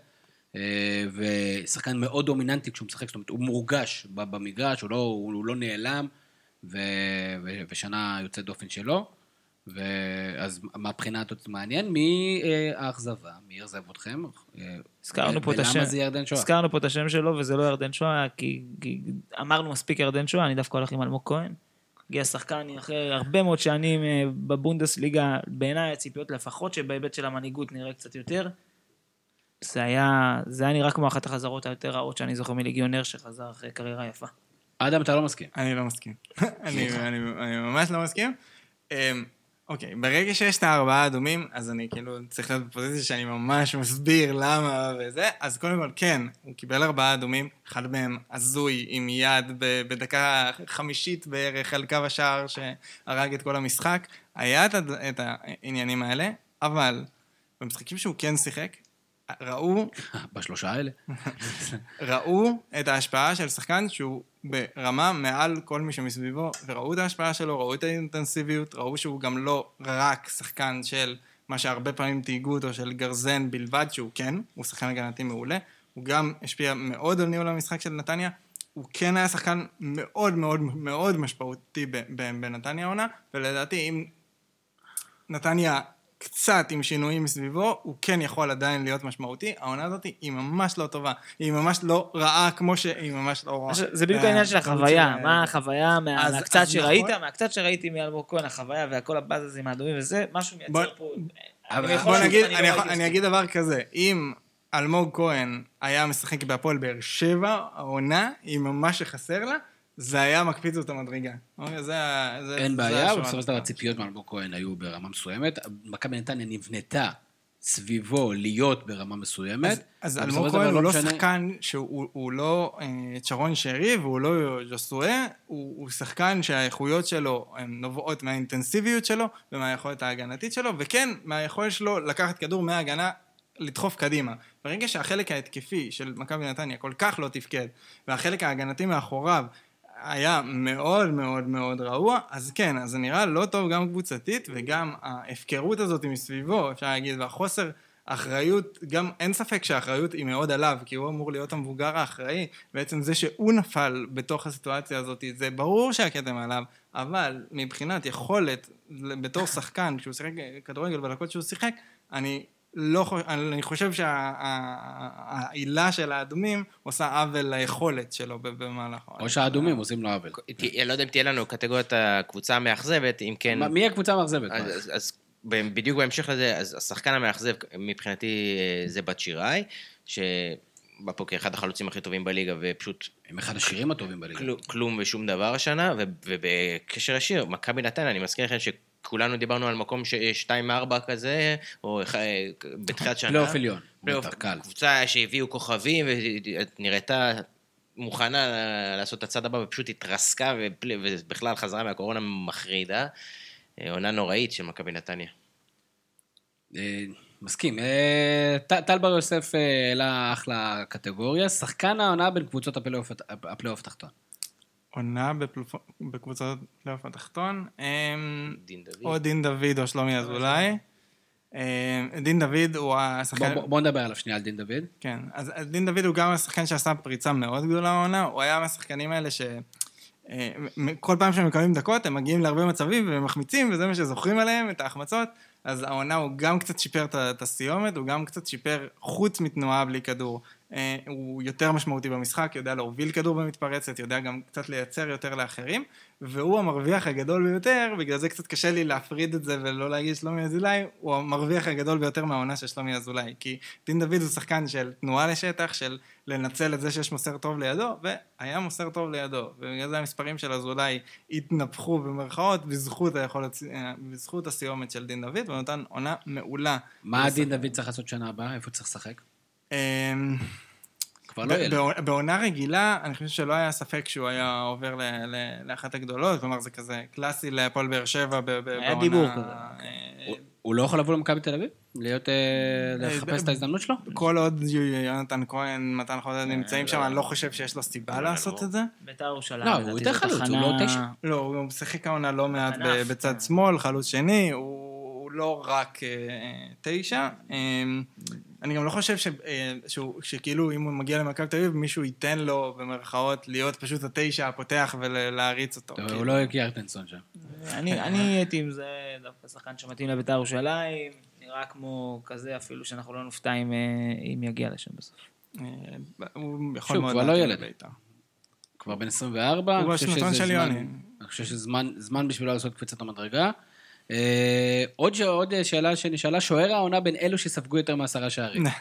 אה, ושחקן מאוד דומיננטי כשהוא משחק, זאת אומרת, הוא מורגש במגרש, הוא לא, הוא לא נעלם, ו, ו, ושנה יוצאת דופן שלו. ואז מהבחינה הזאת מעניין, מי אה, האכזבה? מי אכזב אתכם?
הזכרנו פה את השם.
ולמה זה ירדן שואה?
הזכרנו פה את השם שלו, וזה לא ירדן שואה, כי, כי אמרנו מספיק ירדן שואה, אני דווקא הולך עם אלמוג כהן. הגיע שחקן אחרי הרבה מאוד שנים אה, בבונדסליגה, בעיניי הציפיות לפחות שבהיבט של המנהיגות נראה קצת יותר. זה היה, זה היה נראה כמו אחת החזרות היותר רעות שאני זוכר מליגיונר שחזר אחרי קריירה יפה.
אדם, אתה לא מסכים.
אני לא מסכים. אני, אני, אני ממש לא מסכים. אוקיי, ברגע שיש את הארבעה האדומים, אז אני כאילו צריך להיות בפוזיציה שאני ממש מסביר למה וזה, אז קודם כל, כן, הוא קיבל ארבעה אדומים, אחד מהם הזוי עם יד בדקה חמישית בערך על קו השער שהרג את כל המשחק. היה את, את העניינים האלה, אבל במשחקים שהוא כן שיחק, ראו
בשלושה האלה.
ראו את ההשפעה של שחקן שהוא ברמה מעל כל מי שמסביבו, וראו את ההשפעה שלו, ראו את האינטנסיביות, ראו שהוא גם לא רק שחקן של מה שהרבה פעמים תהיגו אותו, של גרזן בלבד, שהוא כן, הוא שחקן הגנתי מעולה, הוא גם השפיע מאוד על ניהול המשחק של נתניה, הוא כן היה שחקן מאוד מאוד מאוד משמעותי בנתניה העונה, ולדעתי אם נתניה קצת עם שינויים מסביבו, הוא כן יכול עדיין להיות משמעותי. העונה הזאת היא ממש לא טובה. היא ממש לא רעה כמו שהיא ממש לא רעה.
זה בדיוק העניין של החוויה, מה החוויה מהקצת
אז
שראית,
נכון.
מהקצת שראיתי מאלמוג כהן, החוויה והכל הבאז הזה עם האדומים וזה, משהו מייצר פה...
בוא נגיד,
אני לא
אני אגיד דבר כזה, אם אלמוג כהן היה משחק בהפועל באר שבע, העונה, היא ממש שחסר לה, זה היה מקפיץ אותה מדרגה. אוקיי, זה ה- זה-
אין
זה
בעיה, ובסופו של דבר. הציפיות מאלמוג כהן היו ברמה מסוימת. מכבי נתניה נבנתה סביבו להיות ברמה מסוימת.
אז- אלמוג כהן הוא לא
משנה-
שחקן שהוא הוא לא אה, צ'רון שרי והוא לא ז'וסואה, הוא הוא שחקן שהאיכויות שלו הן נובעות מהאינטנסיביות שלו ומהיכולת ההגנתית שלו, וכן, מהיכולת שלו לקחת כדור מההגנה, לדחוף קדימה. ברגע שהחלק ההתקפי של מכבי נתניה כל כך לא תפקד, והחלק ההגנתי מאחוריו היה מאוד מאוד מאוד רעוע, אז כן, אז זה נראה לא טוב גם קבוצתית, וגם ההפקרות הזאת מסביבו, אפשר להגיד, והחוסר אחריות, גם אין ספק שהאחריות היא מאוד עליו, כי הוא אמור להיות המבוגר האחראי, בעצם זה שהוא נפל בתוך הסיטואציה הזאת, זה ברור שהכתם עליו, אבל מבחינת יכולת, בתור שחקן, כשהוא שיחק כדורגל בדקות שהוא שיחק, אני לא חושב, אני חושב שהעילה של האדומים עושה עוול ליכולת שלו במהלך העונה.
או שהאדומים עושים לו עוול.
אני לא יודע אם תהיה לנו קטגוריית הקבוצה המאכזבת, אם כן...
מי הקבוצה המאכזבת?
אז, בדיוק בהמשך לזה, אז השחקן המאכזב מבחינתי אה, זה בת שיראי, שבא פה כאחד החלוצים הכי טובים בליגה, ופשוט
הם אחד השירים הטובים בליגה.
כלום, כלום ושום דבר השנה, ובקשר ישיר, מכבי נתניה, אני מזכיר לכם שכולנו דיברנו על מקום 2-4 כזה, או בתחילת שנה.
פלייאוף עליון.
פלייאוף,
קל.
קבוצה שהביאו כוכבים, ונראתה מוכנה לעשות את הצעד הבא, ופשוט התרסקה, ובכלל חזרה מהקורונה מחרידה. אה, עונה נוראית של מכבי נתניה.
אה, מסכים. אה, טל בר יוסף העלה אחלה קטגוריה. שחקן העונה בין קבוצות הפלייאוף התחתון.
עונה בפלופ- בקבוצות פלייאוף התחתון. אמ,
דין דוד.
או דין דוד או שלומי אזולאי. אמ, דין דוד הוא השחקן...
בוא- בוא נדבר עליו שנייה על דין דוד.
כן, אז דין דוד הוא גם השחקן שעשה פריצה מאוד גדולה העונה, הוא היה מהשחקנים האלה ש... אה, כל פעם שהם מקבלים דקות, הם מגיעים להרבה מצבים והם מחמיצים, וזה מה שזוכרים עליהם, את ההחמצות. אז העונה הוא גם קצת שיפר את הסיומת, הוא גם קצת שיפר חוץ מתנועה בלי כדור. אה, הוא יותר משמעותי במשחק, יודע להוביל כדור במתפרצת, יודע גם קצת לייצר יותר לאחרים, והוא המרוויח הגדול ביותר, בגלל זה קצת קשה לי להפריד את זה ולא להגיד שלומי אזולאי, הוא המרוויח הגדול ביותר מהעונה של שלומי אזולאי, כי דין דוד הוא שחקן של תנועה לשטח, של לנצל את זה שיש מוסר טוב לידו, והיה מוסר טוב לידו, ובגלל זה המספרים של אזולאי התנפחו במרכאות בזכות היכולת, אה, בזכות הסיומת של דין דוד, והוא נתן עונה מעולה.
מה דין דוד צריך לעשות שנה הבאה? איפה צריך לשחק?
אמ,
כבר לא ילד.
בע- בעונה רגילה, אני חושב שלא היה ספק שהוא היה עובר לאחת הגדולות, כלומר זה כזה קלאסי להפועל באר שבע בעונה...
היה דיבור כזה.
אה,
הוא לא יכול לבוא למכבי תל אביב? להיות... אה, לחפש את ההזדמנות שלו?
כל עוד יונתן כהן, מתן חודד נמצאים שם, אני לא חושב שיש לו סיבה לעשות את זה.
בית"ר ירושלים.
לא, הוא יותר חלוץ, הוא לא תשע.
לא, הוא שיחק העונה לא מעט בצד. שמאל, חלוץ שני, הוא לא רק אה, אה, תשע. אני גם לא חושב ש- אה, שהוא- שכאילו אם הוא מגיע למכבי תל אביב, מישהו ייתן לו, במרכאות, להיות פשוט התשע הפותח ולהריץ אותו.
טוב,
כאילו.
הוא לא קיארטנסון שם.
אני אני הייתי עם זה דווקא שחקן שמתאים לבית"ר ירושלים, נראה כמו כזה אפילו שאנחנו לא נופתע אם, אה, אם יגיע לשם בסוף.
אה, הוא יכול
שוב,
מאוד
כבר לא
להתאים
ילד.
לבית"ר.
כבר בן 24.
הוא
אני חושב
בשנתון
שזה
של
זמן-
יוני.
אני חושב שזה זמן בשבילו לעשות קפיצת המדרגה. אה, עוד עוד שאלה שנשאלה, שוער העונה בין אלו שספגו יותר מעשרה שערים.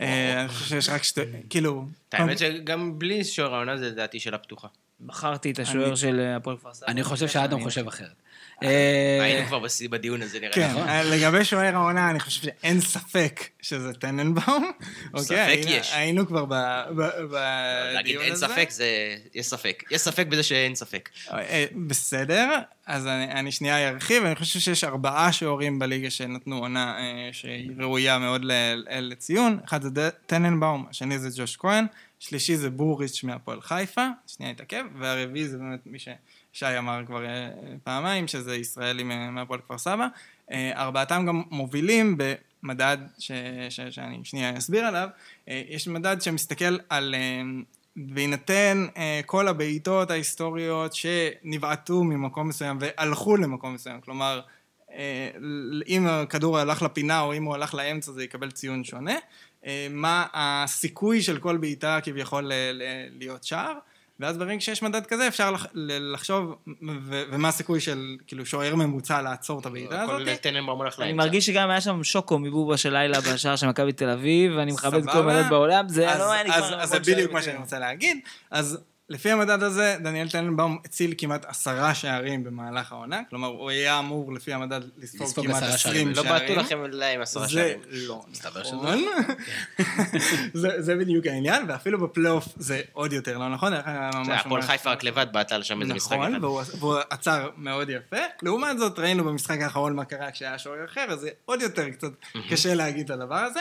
אה, אני חושב שיש רק שתי... כאילו...
האמת שגם בלי שוער העונה זה לדעתי שאלה פתוחה.
בחרתי את השוער של אה, הפועל כפר סבא.
אני חושב שאדם חושב אחרת. אה,
היינו כבר בדיון הזה נראה לי.
כן,
נכון.
אה, לגבי שוער העונה, אני חושב שאין ספק שזה טננבאום. אוקיי,
ספק
היינו-
יש.
היינו כבר ב- ב-
להגיד
בדיון
אין
הזה.
ספק זה... יש ספק. יש ספק בזה שאין ספק.
אה, בסדר, אז אני, אני שנייה ארחיב, אני חושב שיש ארבעה שוערים בליגה שנתנו עונה שהיא ראויה מאוד ל- ל- לציון. אחד זה טננבאום, השני זה ג'וש כהן, שלישי זה בוריץ' מהפועל חיפה, שנייה התעכב, והרביעי זה באמת מי ששי אמר כבר אה, פעמיים, שזה ישראלי מה- מהפועל כפר סבא. אה, ארבעתם גם מובילים במדד ש, ש, שאני שנייה אסביר עליו. אה, יש מדד שמסתכל על... אה, בהינתן אה, כל הבעיטות ההיסטוריות שנבעטו ממקום מסוים והלכו למקום מסוים, כלומר, אה, אם הכדור הלך לפינה או אם הוא הלך לאמצע זה יקבל ציון שונה, אה, מה הסיכוי של כל בעיטה כביכול להיות שער, ואז ברגע שיש מדד כזה אפשר לח- לחשוב ו- ומה הסיכוי של כאילו שוער ממוצע לעצור את הבעיטה הזאת.
אני. מרגיש שגם היה שם שוקו מבובה של לילה בשער של מכבי תל אביב, ואני מכבד כל. מדד בעולם, זה
אז,
לא היה
אז,
נגמר.
אז זה בדיוק מה שאני רוצה להגיד. אז לפי המדד הזה, דניאל טננבאום הציל כמעט עשרה שערים במהלך העונה, כלומר, הוא היה אמור לפי המדד לספוג כמעט
עשרה שערים.
עשרים
לא. בעטו לכם להם עשרה
זה
שערים.
לא נכון. זה, זה בדיוק העניין, ואפילו בפלייאוף זה עוד יותר לא נכון.
הפועל חיפה רק לבד בעטה על שם איזה משחק
נכון,
אחד.
והוא, והוא עצר מאוד יפה. לעומת זאת, ראינו במשחק האחרון מה קרה כשהיה שוער אחר, אז זה עוד יותר קצת קשה להגיד את הדבר הזה.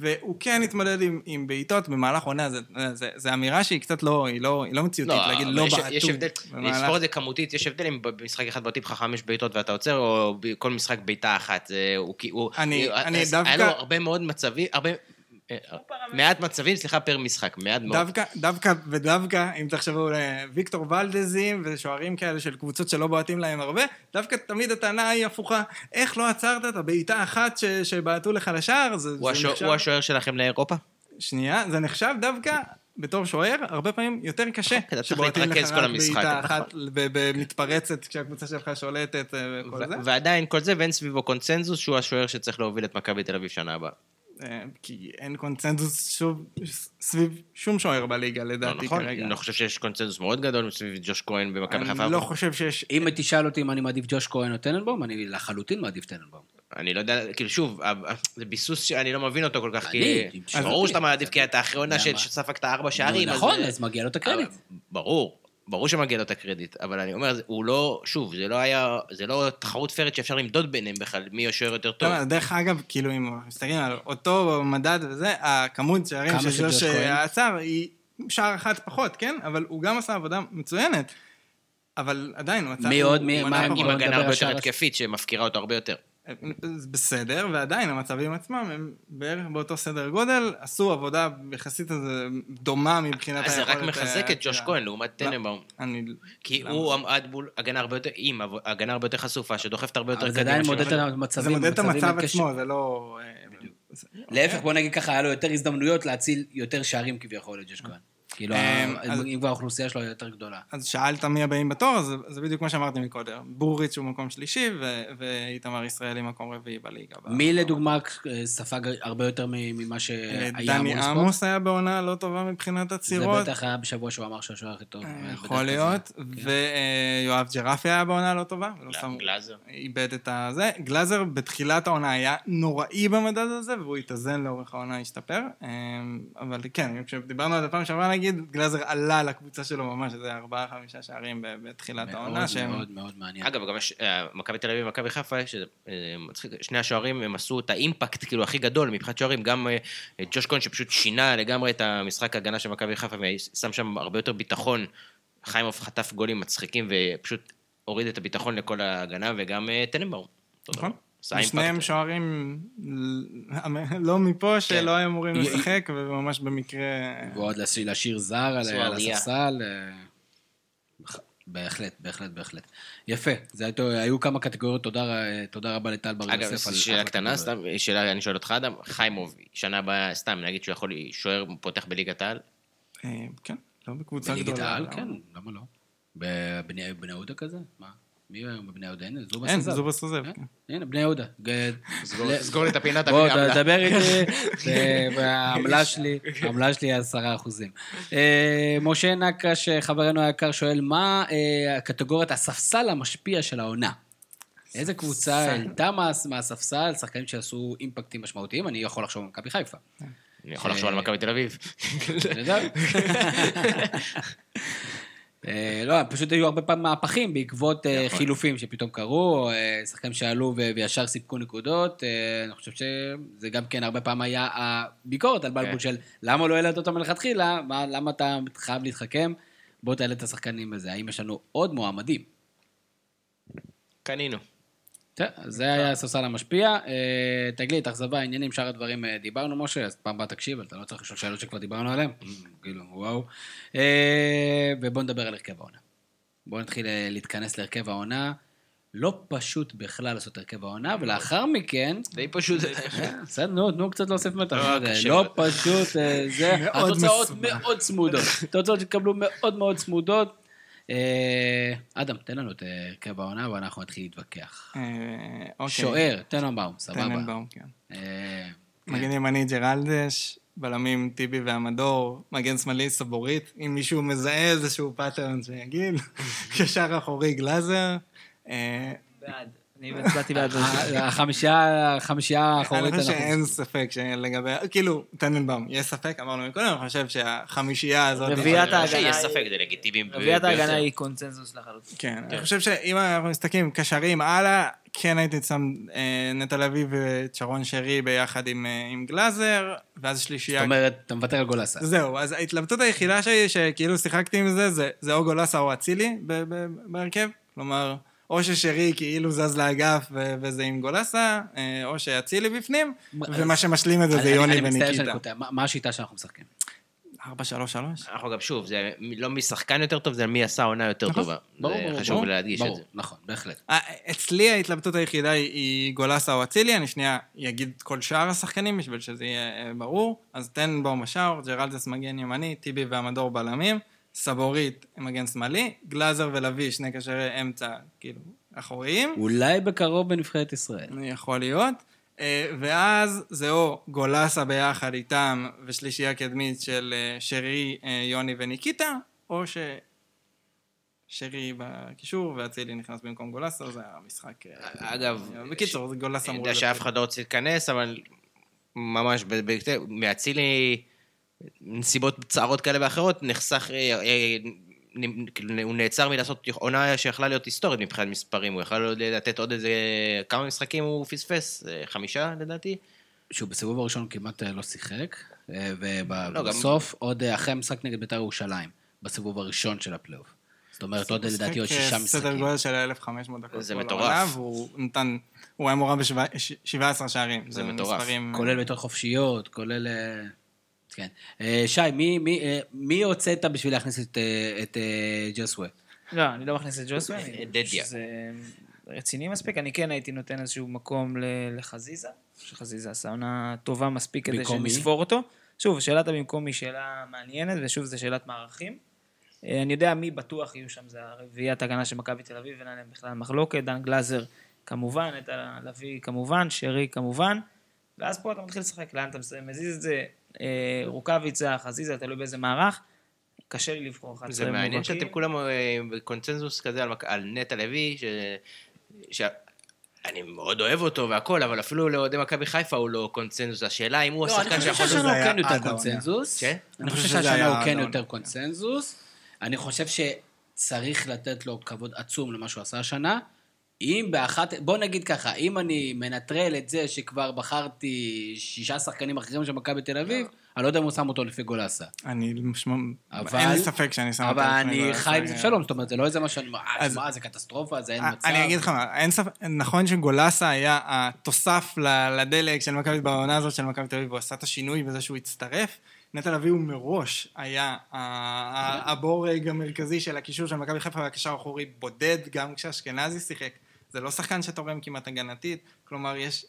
והוא כן התמודד עם, עם בעיטות במהלך עונה, זה אמירה שהיא קצת לא, היא לא, היא לא מציאותית,
לא,
להגיד לא בעטו.
יש הבדל,
במהלך-
לספור את זה כמותית, יש הבדל אם במשחק אחד בעוטים לך חמש בעיטות ואתה עוצר, או בכל משחק בעיטה אחת. זה- הוא כאילו...
אני-
הוא-
אני דווקא-
היה לו הרבה מאוד מצבים, הרבה... אה, מעט מצבים, סליחה, פר משחק, מעט מאוד.
דווקא, דווקא ודווקא, אם תחשבו לוויקטור ולדזים ושוערים כאלה של קבוצות שלא בועטים להם הרבה, דווקא תמיד הטענה היא הפוכה. איך לא עצרת את הבעיטה האחת ש- שבעטו לך לשער? זה,
הוא
זה
השוער-
נחשב...
הוא השוער שלכם לאירופה?
שנייה, זה נחשב דווקא בתור שוער, הרבה פעמים יותר קשה.
אתה צריך
שבועטים לך
להתרכז כל
רק
המשחק,
בעיטה
נכון.
אחת במתפרצת כשהקבוצה שלך שולטת אה, וכל זה.
ו- ועדיין כל זה, ואין סביבו קונצנזוס שהוא השוער שצריך להוביל את מכבי תל אביב שנה הבאה.
אה, כי אין קונצנזוס שוב סביב שום שוער בליגה
לא
לדעתי
נכון?
כרגע.
אני לא חושב שיש קונצנזוס מאוד גדול סביב ג'וש כהן במכבי חיפה.
אני לא חושב שיש...
אם תשאל אותי אם אני מעדיף ג'וש כהן או טננבאום, אני לחלוטין מעדיף טננבאום.
אני לא יודע, כאילו שוב, ה- ה- זה ביסוס שאני לא מבין אותו כל כך, כי... ברור. שאתה מעדיף, כי אתה אחרי עונה שספגת ארבע שערים.
נכון,
אז-
מגיע לו את הקרדיט.
ברור, ברור שמגיע לו את הקרדיט, אבל אני אומר, זה- הוא לא, שוב, זה לא היה, זה לא תחרות פיירית שאפשר למדוד ביניהם בכלל, מי השוער יותר טוב.
לא, דרך אגב, כאילו, אם מסתכלים על אותו מדד וזה, הכמות שערים של
של
ג'וש
ג'וש כהן?
עצר היא שער אחת פחות, כן? אבל הוא גם עשה עבודה מצוינת. אבל עדיין, הוא עצר...
מי עוד? מי- מה עם
הגנה הרבה יותר התקפית, שמפקירה אותו הרבה יותר.
בסדר, ועדיין המצבים עצמם הם בערך באותו סדר גודל, עשו עבודה יחסית דומה מבחינת
אז זה רק
היכולת,
מחזק
אה,
את ג'וש
אה,
כהן לעומת
לא.
טננבאום.
אני...
כי? הוא עמד מול הגנה הרבה יותר, עם הגנה הרבה יותר חשופה, שדוחפת הרבה יותר
אבל זה עדיין מודד את. המצבים.
זה מודד את המצב. עצמו, זה לא... אה,
להפך, בוא נגיד ככה, היה לו יותר הזדמנויות להציל יותר שערים כביכול לג'וש כהן. כאילו,
אז-
אם כבר האוכלוסייה שלו יותר גדולה.
אז שאלת מי הבאים בתור, אז זה- זה בדיוק מה שאמרתי מקודם. בוריץ' הוא מקום שלישי, ואיתמר ישראלי מקום רביעי בליגה.
מי לדוגמה אה, ספג הרבה יותר ממה
אה,
שהיה
דני
אמור לספוג?
עמוס היה בעונה לא טובה מבחינת
זה
עצירות.
בטח היה בשבוע שהוא אמר שהוא השוער הכי טוב.
אה, יכול להיות.
זה- כן.
ויואב ג'רפי היה בעונה לא טובה.
לא,
שם-
גלאזר.
איבד את הזה. גלאזר בתחילת העונה היה נוראי במדד הזה, והוא התאזן לאורך העונה, השתפר. אה, אבל כן, כשדיברנו על זה פעם שעברה נגיד, להגיד, גלאזר עלה לקבוצה שלו ממש, איזה ארבעה, חמישה שערים ב- בתחילת העונה,
מאוד
שהם...
מאוד מאוד מעניין.
אגב, גם יש, אה, מכבי תל אביב ומכבי חיפה, יש, אה, מצחיק, שני השוערים, הם עשו את האימפקט, כאילו, הכי גדול מבחינת שוערים, גם אה, ג'וש כהן, שפשוט שינה לגמרי את המשחק ההגנה של מכבי חיפה, ושם שם הרבה יותר ביטחון. חיימוב חטף גולים מצחיקים, ופשוט הוריד את הביטחון לכל ההגנה, וגם טננבאום.
נכון. שניהם שוערים לא מפה,
כן.
שלא היו אמורים לשחק, וממש במקרה...
ועוד להשאיר זר על. הספסל. אה, בהחלט, בהחלט, בהחלט. יפה, זה היה- היו כמה קטגוריות, תודה תודה רבה לטל בר
אגב,
יוסף. על
שאלה קטנה. סתם, שאלה, אני שואל אותך, אדם, חיימוב, שנה הבאה, סתם, נגיד שהוא יכול, שוער פותח בליגת העל,
אה, כן, לא בקבוצה
בליגת
גדולה.
העל,
לא.
כן, למה לא? בבני בני יהודה כזה? מה? מי היום בבני יהודה? הנה, זובס
אין,
עזב.
זובס עוזב.
אה? הנה, בני יהודה.
סגור לי את הפינה,
בוא,
תביא לי עמלה.
דבר איתי, ו- והעמלה שלי, העמלה שלי היא עשרה אחוזים. אה, משה נקש, חברנו היקר, שואל, מה אה, הקטגוריית הספסל המשפיע של העונה? איזה קבוצה העלתה מה- מהספסל, שחקנים שעשו אימפקטים משמעותיים? אני יכול לחשוב על מכבי חיפה.
אני יכול לחשוב על מכבי תל אביב.
אה, לא, פשוט היו הרבה פעמים מהפכים בעקבות אה,
נכון.
חילופים שפתאום קרו, אה, שחקנים שעלו וישר סיפקו נקודות. אני חושב שזה גם כן הרבה פעמים היה הביקורת על בלבול
כן.
של למה לא העלית אותם מלכתחילה, מה- למה אתה חייב להתחכם, בוא תעלה את השחקנים בזה. האם יש לנו עוד מועמדים?
קנינו.
זה היה הספסל המשפיע. אה, תגלית, אכזבה, עניינים, שאר הדברים אה, דיברנו, משה, אז פעם הבאה תקשיב, אתה לא צריך לשאול שאלות שכבר דיברנו עליהן. כאילו, וואו. אה, ובואו נדבר על הרכב העונה. בואו נתחיל להתכנס להרכב העונה. לא פשוט בכלל לעשות הרכב העונה, ולאחר מכן...
די פשוט.
בסדר, נו, תנו קצת להוסיף מתח.
לא,
לא. פשוט, זה... התוצאות. מאוד צמודות. תוצאות שהתקבלו מאוד מאוד צמודות. אה, אדם, תן לנו את אה, הרכב העונה, ואנחנו נתחיל להתווכח.
אה, אוקיי.
שוער, טננבאום, סבבה.
טננבאום, כן.
אה,
מגן ימני ג'רלדש, בלמים טיבי ואמדור, מגן שמאלי סבוריט, אם מישהו מזהה איזשהו pattern שיגיד, קשר אחורי גלאזר. אה,
בעד. אני הצבעתי בעד.
ה- החמישייה, החמישייה האחורית,
אני חושב שאין ספק שלגבי, כאילו, טננבאום, יש ספק, אמרנו מקודם, אני חושב שהחמישייה הזאת...
רביעיית ההגנה
שיש
היא-
ספק, זה לגיטימי.
רביעיית. ההגנה היא קונצנזוס לחלוטין.
כן, אני חושב שאם אנחנו מסתכלים קשרים הלאה, כן הייתי שם אה, נטע לביא ואת שרון שרי ביחד עם, אה, גלאזר, ואז שלישייה...
זאת אומרת, אתה מוותר על גולסה.
זהו, אז ההתלבטות היחידה שלי, שכאילו שיחקתי עם זה, זה, זה או גולסה או אצילי בהרכב. כלומר, או ששרי כאילו זז לאגף וזה עם גולסה, אה, או שאצילי בפנים, ומה שמשלים את זה זה יוני
אני מצטער שאני
וניקיטה.
קוטע. מה השיטה שאנחנו משחקים?
4-3-3?
אנחנו גם שוב, זה לא מי שחקן יותר טוב, זה מי עשה עונה יותר
נכון.
טובה.
ברור,
חשוב. להדגיש את זה.
נכון, בהחלט.
אה, אצלי ההתלבטות היחידה היא- גולסה או אצילי, אני שנייה אגיד את כל שאר השחקנים בשביל שזה יהיה אה, ברור. אז תן בו משאר, ג'רלדס מגן ימני, טיבי והמדור בלמים, סבורית מגן שמאלי, גלאזר ולוי שני קשרי אמצע, כאילו, אחוריים.
אולי בקרוב בנבחרת ישראל.
יכול להיות. אה, ואז זה או גולסה ביחד איתם ושלישייה קדמית של אה, שרי, אה, יוני וניקיטה, או ש... שרי בקישור ואצילי נכנס במקום גולסה, זה המשחק. אה,
אגב,
בקיצור, זה גולסה
אני
אמור
יודע שאף אחד לא רוצה להיכנס, אבל ממש, ב- ב- מאצילי, נסיבות צערות כאלה ואחרות, נחסך, אה, אה, נ- כאילו, הוא נעצר מלעשות עונה שיכלה להיות היסטורית מבחינת מספרים, הוא יכל עוד לתת עוד איזה, כמה משחקים הוא פספס? אה, חמישה לדעתי?
שהוא בסיבוב הראשון כמעט אה, לא שיחק, אה,
לא,
ובסוף, עוד אה, אחרי המשחק נגד בית"ר ירושלים, בסיבוב הראשון של הפלייאוף. זאת אומרת, עוד לדעתי עוד שישה
אה, סדר
משחקים.
גודל של 1,500 דקות.
זה מטורף.
והוא נתן, הוא היה מעורב ב-17 שערים.
זה מטורף.
כולל בעיטות חופשיות, כולל... כן. אה, שי, מי- מי, אה, מי הוצאת בשביל להכניס את, אה, את ג'סווה?
לא, אני לא מכניס את ג'וסווה.
דדיה.
שזה רציני מספיק. אני כן הייתי נותן איזשהו מקום לחזיזה, שחזיזה עשה עונה טובה מספיק כדי? שנספור אותו. שוב, שאלת המקום היא שאלה מעניינת, ושוב, זו שאלת מערכים. אני יודע מי בטוח יהיו שם, זה הרביעיית הגנה של מכבי תל אביב, אין עליהם בכלל מחלוקת, דן גלאזר כמובן, נטע לביא כמובן, שרי כמובן, ואז פה אתה מתחיל לשחק, לאן אתה מזיז את זה, רוקאביצה, חזיזה, תלוי באיזה מערך, קשה לי לבחור 11
זה מעניין. שאתם כולם אה, בקונצנזוס כזה על על נטע לביא, ש... ש... אני מאוד אוהב אותו והכל, אבל אפילו לאוהדי מכבי חיפה הוא לא קונצנזוס. השאלה אם הוא
לא, אני
השחקן
חושב
שיכול...
שזה
שהשנה הוא כן יותר
עד העונה.
קונצנזוס.
ש?
אני חושב שהשנה הוא כן. יותר קונצנזוס. אני חושב שצריך לתת לו כבוד עצום למה שהוא עשה השנה. אם באחת, בוא נגיד ככה, אם אני מנטרל את זה שכבר בחרתי שישה שחקנים אחרים של מכבי תל אביב, אני לא יודע אם הוא שם אותו לפי גולסה.
אני משמע...
אבל-
אין לי ספק שאני שם אותו
אבל
לפני
אני
גולסה.
חי עם זה שלום, זאת אומרת, זה לא איזה מה שאני אה,
אז-
שמע, זה קטסטרופה, זה אין
אה,
מצב.
אני אגיד לך מה, אין ספק, נכון שגולסה היה התוסף לדלק של מכבי בעונה הזאת של מכבי תל אביב, הוא עשה את השינוי בזה שהוא הצטרף. נטע לביא הוא מראש היה הבורג המרכזי של הקישור של מכבי חיפה והקשר האחורי בודד, גם כשאשכנזי שיחק. זה לא שחקן שתורם כמעט הגנתית, כלומר יש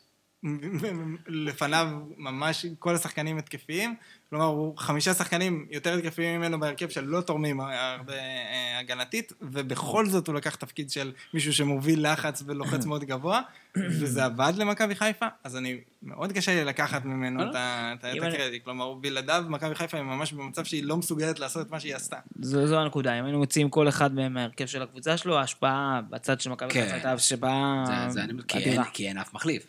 לפניו ממש כל השחקנים התקפיים, כלומר הוא חמישה שחקנים יותר התקפיים ממנו בהרכב שלא תורמים הרבה אה, הגנתית, ובכל זאת הוא לקח תפקיד של מישהו שמוביל לחץ ולוחץ מאוד גבוה, וזה עבד למכבי חיפה, אז אני, מאוד קשה לי לקחת ממנו את הקרדיט, כלומר בלעדיו מכבי חיפה היא ממש במצב שהיא לא מסוגלת לעשות את מה שהיא עשתה.
זו, הנקודה, אם היינו מוציאים כל אחד מהם מההרכב של הקבוצה שלו, ההשפעה בצד של מכבי
כן.
חיפה הייתה שבאה
זה- זה אני- כי אין-
אדירה.
כי אין אף מחליף.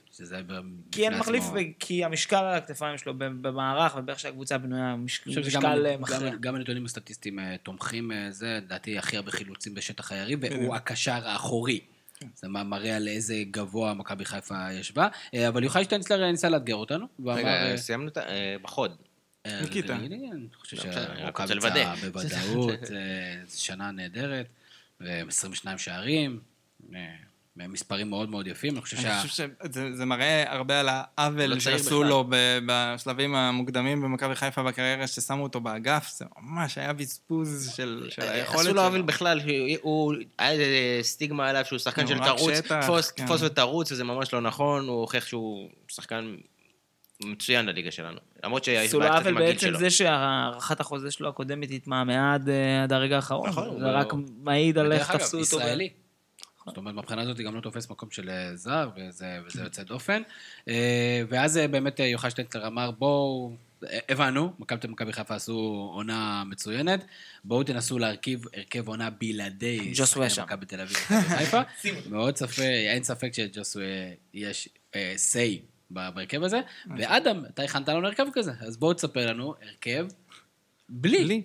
כי אין מחליף. כי המשקל על הכתפיים שלו במערך, ובאיך שהקבוצה בנויה,
חושב שגם
משקל אה, מכריע.
גם- הנתונים הסטטיסטיים אה, תומכים, אה, זה לדעתי הכי הרבה חילוצים בשטח היריב, והוא הקשר האחורי. זה מה- מראה על איזה גבוה מכבי חיפה ישבה. אבל יוחאי שטיינצלר ניסה לאתגר אותנו.
רגע, סיימנו את ה... בחוד.
ניקיטה.
אני חושב
לא
שמכבי יצאה. בוודאות, שנה נהדרת, ו-22 שערים, אה, מספרים מאוד מאוד יפים, אני חושב
אני
שה...
חושב שזה זה מראה הרבה על
לא
העוול
צעיר
שעשו. לו בשלבים המוקדמים במכבי חיפה בקריירה, ששמו אותו באגף, זה ממש היה בזבוז של של היכולת
עשו לו עוול
שלו.
בכלל, הוא, היה סטיגמה עליו שהוא שחקן
נו,
של תרוץ, תפוס-
כן.
תפוס ותרוץ, וזה ממש לא נכון, הוא הוכיח שהוא שחקן מצוין לליגה שלנו. למרות
עשו לו
שהייתה קצת עם
עוול
הגיל
בעצם
שלו.
זה שהארכת החוזה שלו הקודמת התמהמהה עד, אה, עד הרגע האחרון.
נכון,
זה רק מעיד על איך תפסו אותו.
ישראלי. זאת אומרת, מבחינה הזאת גם לא תופס מקום של אה, זר, וזה, וזה יוצא דופן. אה, ואז אה, באמת יוחאי שטנצלר אמר, בואו, הבנו, מכבי חיפה עשו עונה מצוינת, בואו תנסו להרכיב הרכב עונה בלעדי. מכבי תל אביב חיפה. מאוד ספק, אין ספק שג'וסווה יש say ב- בהרכב הזה. ואדם, אתה הכנת לנו הרכב כזה, אז בואו תספר לנו הרכב בלי.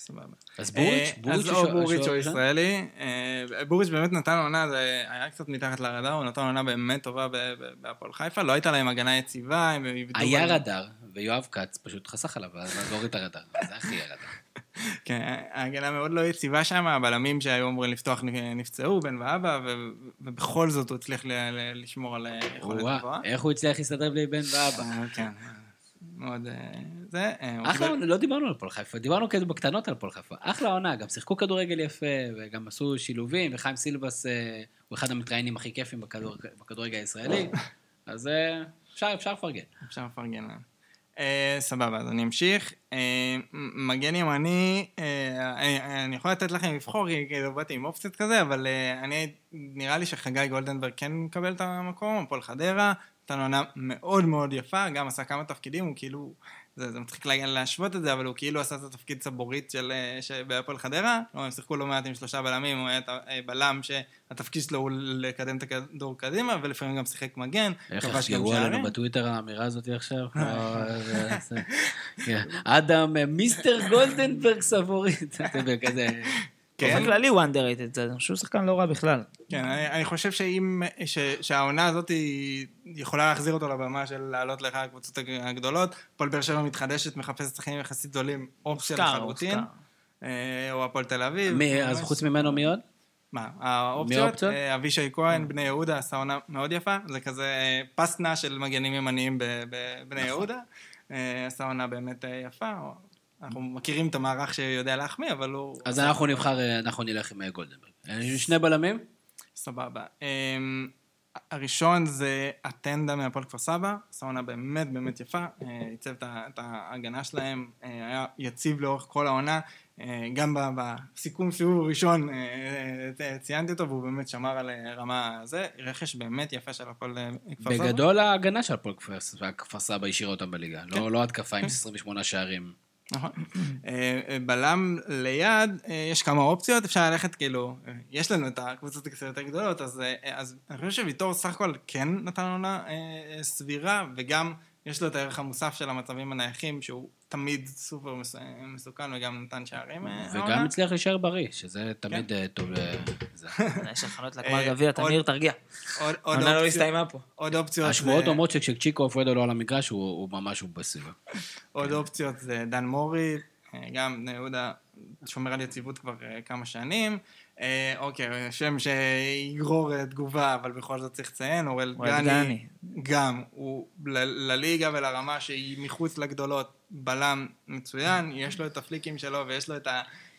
סבבה.
אז בוריץ',
אה,
בוריץ'
אז או
שואל-
בוריץ' או ישראלי. אה, בוריץ' באמת נתן עונה, זה היה קצת מתחת לרדאר, הוא נתן עונה באמת טובה ב- ב- בהפועל חיפה, לא הייתה להם הגנה יציבה, הם איבדו...
היה רדאר, ויואב כץ פשוט חסך עליו, אז הוריד את הרדאר. זה הכי היה רדאר.
כן, ההגנה מאוד לא יציבה שם, הבלמים שהיו אמורים לפתוח נפצעו, בן ואבא, ו- ובכל זאת הוא הצליח ל- ל- לשמור על אה, יכולת גבוהה.
איך הוא הצליח להסתדר בלי בן ואבא.
כן, מאוד... אה, זה... אה,
אחלה,
קיבל-
לא דיברנו על הפועל חיפה, דיברנו כאילו בקטנות על הפועל חיפה. אחלה עונה, גם שיחקו כדורגל יפה, וגם עשו שילובים, וחיים סילבס אה, הוא אחד המתראיינים הכי כיפים בכדור- בכדורגל הישראלי, אז אפשר אפשר לפרגן.
אפשר לפרגן להם. סבבה, אז אני אמשיך. מגן ימני, אני- יכול לתת לכם לבחור, כאילו באתי עם אופציות כזה, אבל אני, נראה לי שחגי גולדנברג כן מקבל את המקום, הפועל חדרה, נתן עונה מאוד מאוד יפה, גם עשה כמה תפקידים, הוא כאילו, זה, זה מצחיק לה- להשוות את זה, אבל הוא כאילו עשה את התפקיד סבורית של, אה, ש- בהפועל חדרה, כלומר, הם שיחקו לא מעט עם שלושה בלמים, הוא היה אה, בלם שהתפקיד שלו הוא לקדם את הכדור קדימה, ולפעמים גם שיחק מגן,
איך יחגגו עלינו. בטוויטר האמירה הזאת עכשיו? אה, כן. אדם, מיסטר גולדנברג סבורית. זה כזה...
כן.
באופן כללי הוא underrated, זה- שהוא שחקן לא רע בכלל.
כן, אני, אני חושב שאם, ש, שהעונה הזאת היא יכולה להחזיר אותו לבמה של לעלות לאחד הקבוצות הג- הגדולות, הפועל באר שבע מתחדשת, מחפשת שחקנים יחסית גדולים, אופציה לחלוטין. אה, או הפועל תל אביב.
מי, אז
ממש-
חוץ ממנו מי עוד?
מה, האופציות? אה, אבישי כהן, בני יהודה, עשה עונה מאוד יפה, זה כזה אה, פסטנה של מגנים ימניים בבני יהודה, אה, עשה עונה באמת אה, יפה, אנחנו מכירים את המערך שיודע להחמיא, אבל הוא...
אז
עשה-
אנחנו נבחר, אנחנו נלך עם אה, גולדנברג. אה, שני בלמים?
סבבה. אמ, הראשון זה אטנדה מהפועל כפר סבא, עשה עונה באמת באמת יפה, אה, ייצב את ההגנה שלהם, היה יציב לאורך כל העונה, גם בסיכום סיבוב הראשון אה, ציינתי אותו, והוא באמת שמר על רמה זה, רכש באמת יפה של הפועל כפר סבא.
בגדול ההגנה של הפועל כפר- סבא השאירה אותם בליגה. לא לא התקפה עם 28 שערים.
נכון. אה, אה, בלם ליד, אה, יש כמה אופציות, אפשר ללכת כאילו, יש לנו את הקבוצות הקצת יותר גדולות, אז, אז אני חושב שוויטור סך הכל כן נתן עונה סבירה, וגם יש לו את הערך המוסף של המצבים הנייחים, שהוא תמיד סופר מס- מסוכן וגם נתן שערים. אה,
וגם. הצליח להישאר בריא, שזה תמיד אה, טוב. אה, זה.
יש הכנות לגמר גביע, תמיר, תרגיע. העונה לא הסתיימה פה.
עוד אופציות,
השמועות אומרות שכשצ'יקו פרדו לא על המגרש, הוא ממש בסביבה.
עוד אופציות זה דן מורי, גם בני יהודה שומר על יציבות כבר כמה שנים. אה, אוקיי, שם שיגרור אה, תגובה, אבל בכל זאת צריך לציין, אוראל
אוראל
גני,
גני.
גם, הוא ל- לליגה ולרמה שהיא מחוץ לגדולות, בלם מצוין, יש לו את הפליקים שלו ויש לו את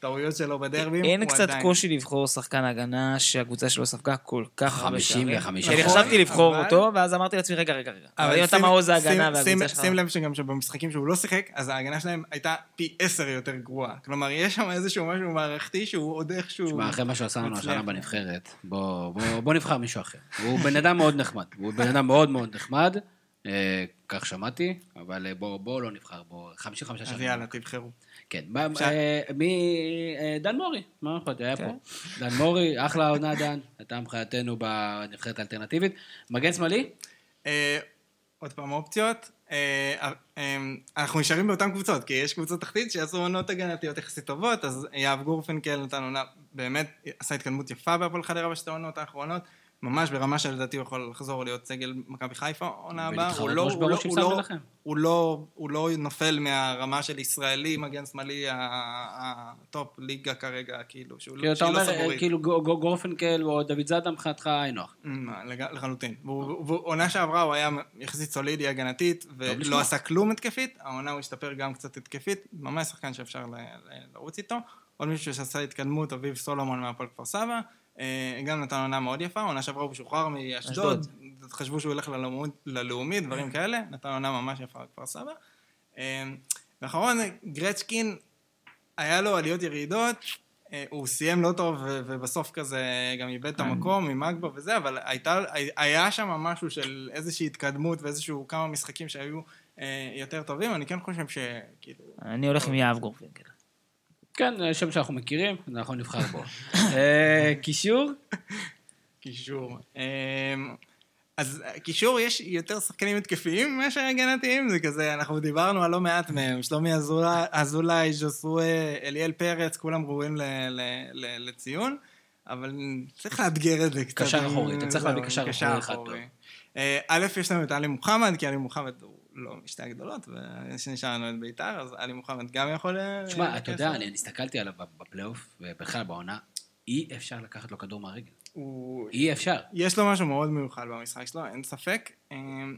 הטעויות שלו בדרבים.
אין קצת
עדיין-
קושי לבחור שחקן הגנה שהקבוצה שלו ספגה כל כך הרבה
50
שערים.
ו-50.
שאני
נכון,
חשבתי לבחור
אבל-
אותו, ואז אמרתי לעצמי, רגע, רגע, רגע. אבל אם אתה מעוז ההגנה והקבוצה שלך...
שים לב שגם שבמשחקים שהוא לא שיחק, אז ההגנה שלהם הייתה פי עשר יותר גרועה. כלומר, יש שם איזשהו משהו מערכתי שהוא עוד איכשהו...
תשמע, אחרי מה שהוא עשה לנו. השנה בנבחרת, בוא, נבחר מישהו אחר. הוא בן אדם מאוד נחמד. הוא בן אדם מאוד מאוד נחמד, אה, כך שמעתי, אבל אה, בוא, בוא לא נבחר בו. 55
אז
שנים.
יאללה, תבחרו.
כן. אה. אה, דן מורי, מה יכול להיות? היה
כן.
פה. דן מורי, אחלה עונה דן, הייתה מבחינתנו בנבחרת האלטרנטיבית. מגן שמאלי?
אה, עוד פעם אופציות. אנחנו נשארים באותן קבוצות, כי יש קבוצות תחתית שעשו עונות הגנתיות יחסית טובות, אז יהב גורפנקל נתן עונה, באמת עשה התקדמות יפה בהפועל חדרה בשתי העונות האחרונות. ממש ברמה שלדעתי הוא יכול לחזור להיות סגל מכבי חיפה עונה הבאה. הוא לא- הוא לא- הוא לא-. הוא לא, הוא לא נופל מהרמה של ישראלי, מגן שמאלי, ה top ליגה כרגע, כאילו, שהוא
כאילו,
לא-
אתה
שהיא לא
אומר. כאילו גו- גו- גורפנקל או דוד זאדה מבחינתך היינו
לג- לחלוטין. עונה שעברה הוא היה יחסית סולידי הגנתית,
לשמוע.
ולא עשה כלום התקפית, העונה הוא השתפר גם קצת התקפית, ממש שחקן שאפשר לרוץ איתו. עוד מישהו שעשה התקדמות, אביב סולומון מהפועל כפר סבא, גם נתן עונה מאוד יפה, עונה שעברה הוא משוחרר מאשדוד, חשבו שהוא ילך ללאומי- דברים כאלה, נתן עונה ממש יפה בכפר סבא. אה, ואחרון, גרצ'קין, היה לו עליות ירידות, אה, הוא סיים לא טוב ובסוף כזה גם איבד את המקום עם אגבו וזה, אבל הייתה, היה שם משהו של איזושהי התקדמות ואיזשהו כמה משחקים שהיו אה, יותר טובים, אני כן חושב שכאילו...
אני הולך עם יהב גורפינקל.
כן, אה, שם שאנחנו מכירים, אנחנו נבחר בו. אה, קישור?
קישור. אמ, אז קישור יש יותר שחקנים התקפיים מאשר הגנתיים, זה כזה, אנחנו דיברנו על לא מעט מהם, שלומי אזולאי- ז'וסווה, אליאל פרץ, כולם ראויים לציון, אבל צריך לאתגר את זה קצת.
קשר אחורי, אתה צריך להביא קשר אחורי אחד טוב.
אה, א', יש לנו את עלי מוחמד, כי עלי מוחמד הוא לא משתי הגדולות, ושנשאר לנו את ביתר, אז עלי מוחמד גם יכול... אה,
תשמע, אתה יודע. אני הסתכלתי עליו בפלייאוף, ובכלל בעונה, אי אפשר לקחת לו כדור מהרגל.
הוא-
אי אפשר.
יש לו משהו מאוד מיוחד במשחק שלו, אין ספק. אמ,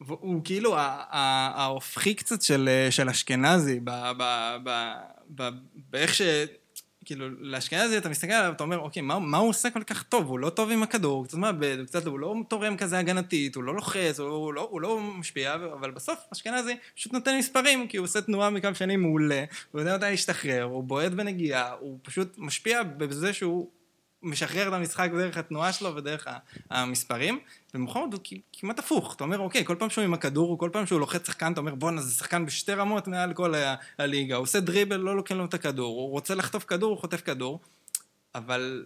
והוא כאילו ההופכי קצת של, של אשכנזי, ב- ב- ב- ב- באיך ש... כאילו, לאשכנזי אתה מסתכל עליו, אתה אומר, אוקיי, מה, מה הוא עושה כל כך טוב? הוא לא טוב עם הכדור, הוא קצת מאבד, קצת, הוא לא תורם כזה הגנתית, הוא לא לוחץ, הוא, הוא, לא, הוא לא משפיע, אבל בסוף אשכנזי פשוט נותן מספרים, כי הוא עושה תנועה מקו שני מעולה, הוא יודע מתי להשתחרר, הוא בועט בנגיעה, הוא פשוט משפיע בזה שהוא משחרר את המשחק דרך התנועה שלו ודרך המספרים, ומוחמד הוא כמעט הפוך, אתה אומר, אוקיי, כל פעם שהוא עם הכדור, כל פעם שהוא לוחץ שחקן, אתה אומר, בואנה, זה שחקן בשתי רמות מעל כל ה- הליגה, הוא עושה דריבל, לא לוקח לו את הכדור, הוא רוצה לחטוף כדור, הוא חוטף כדור, אבל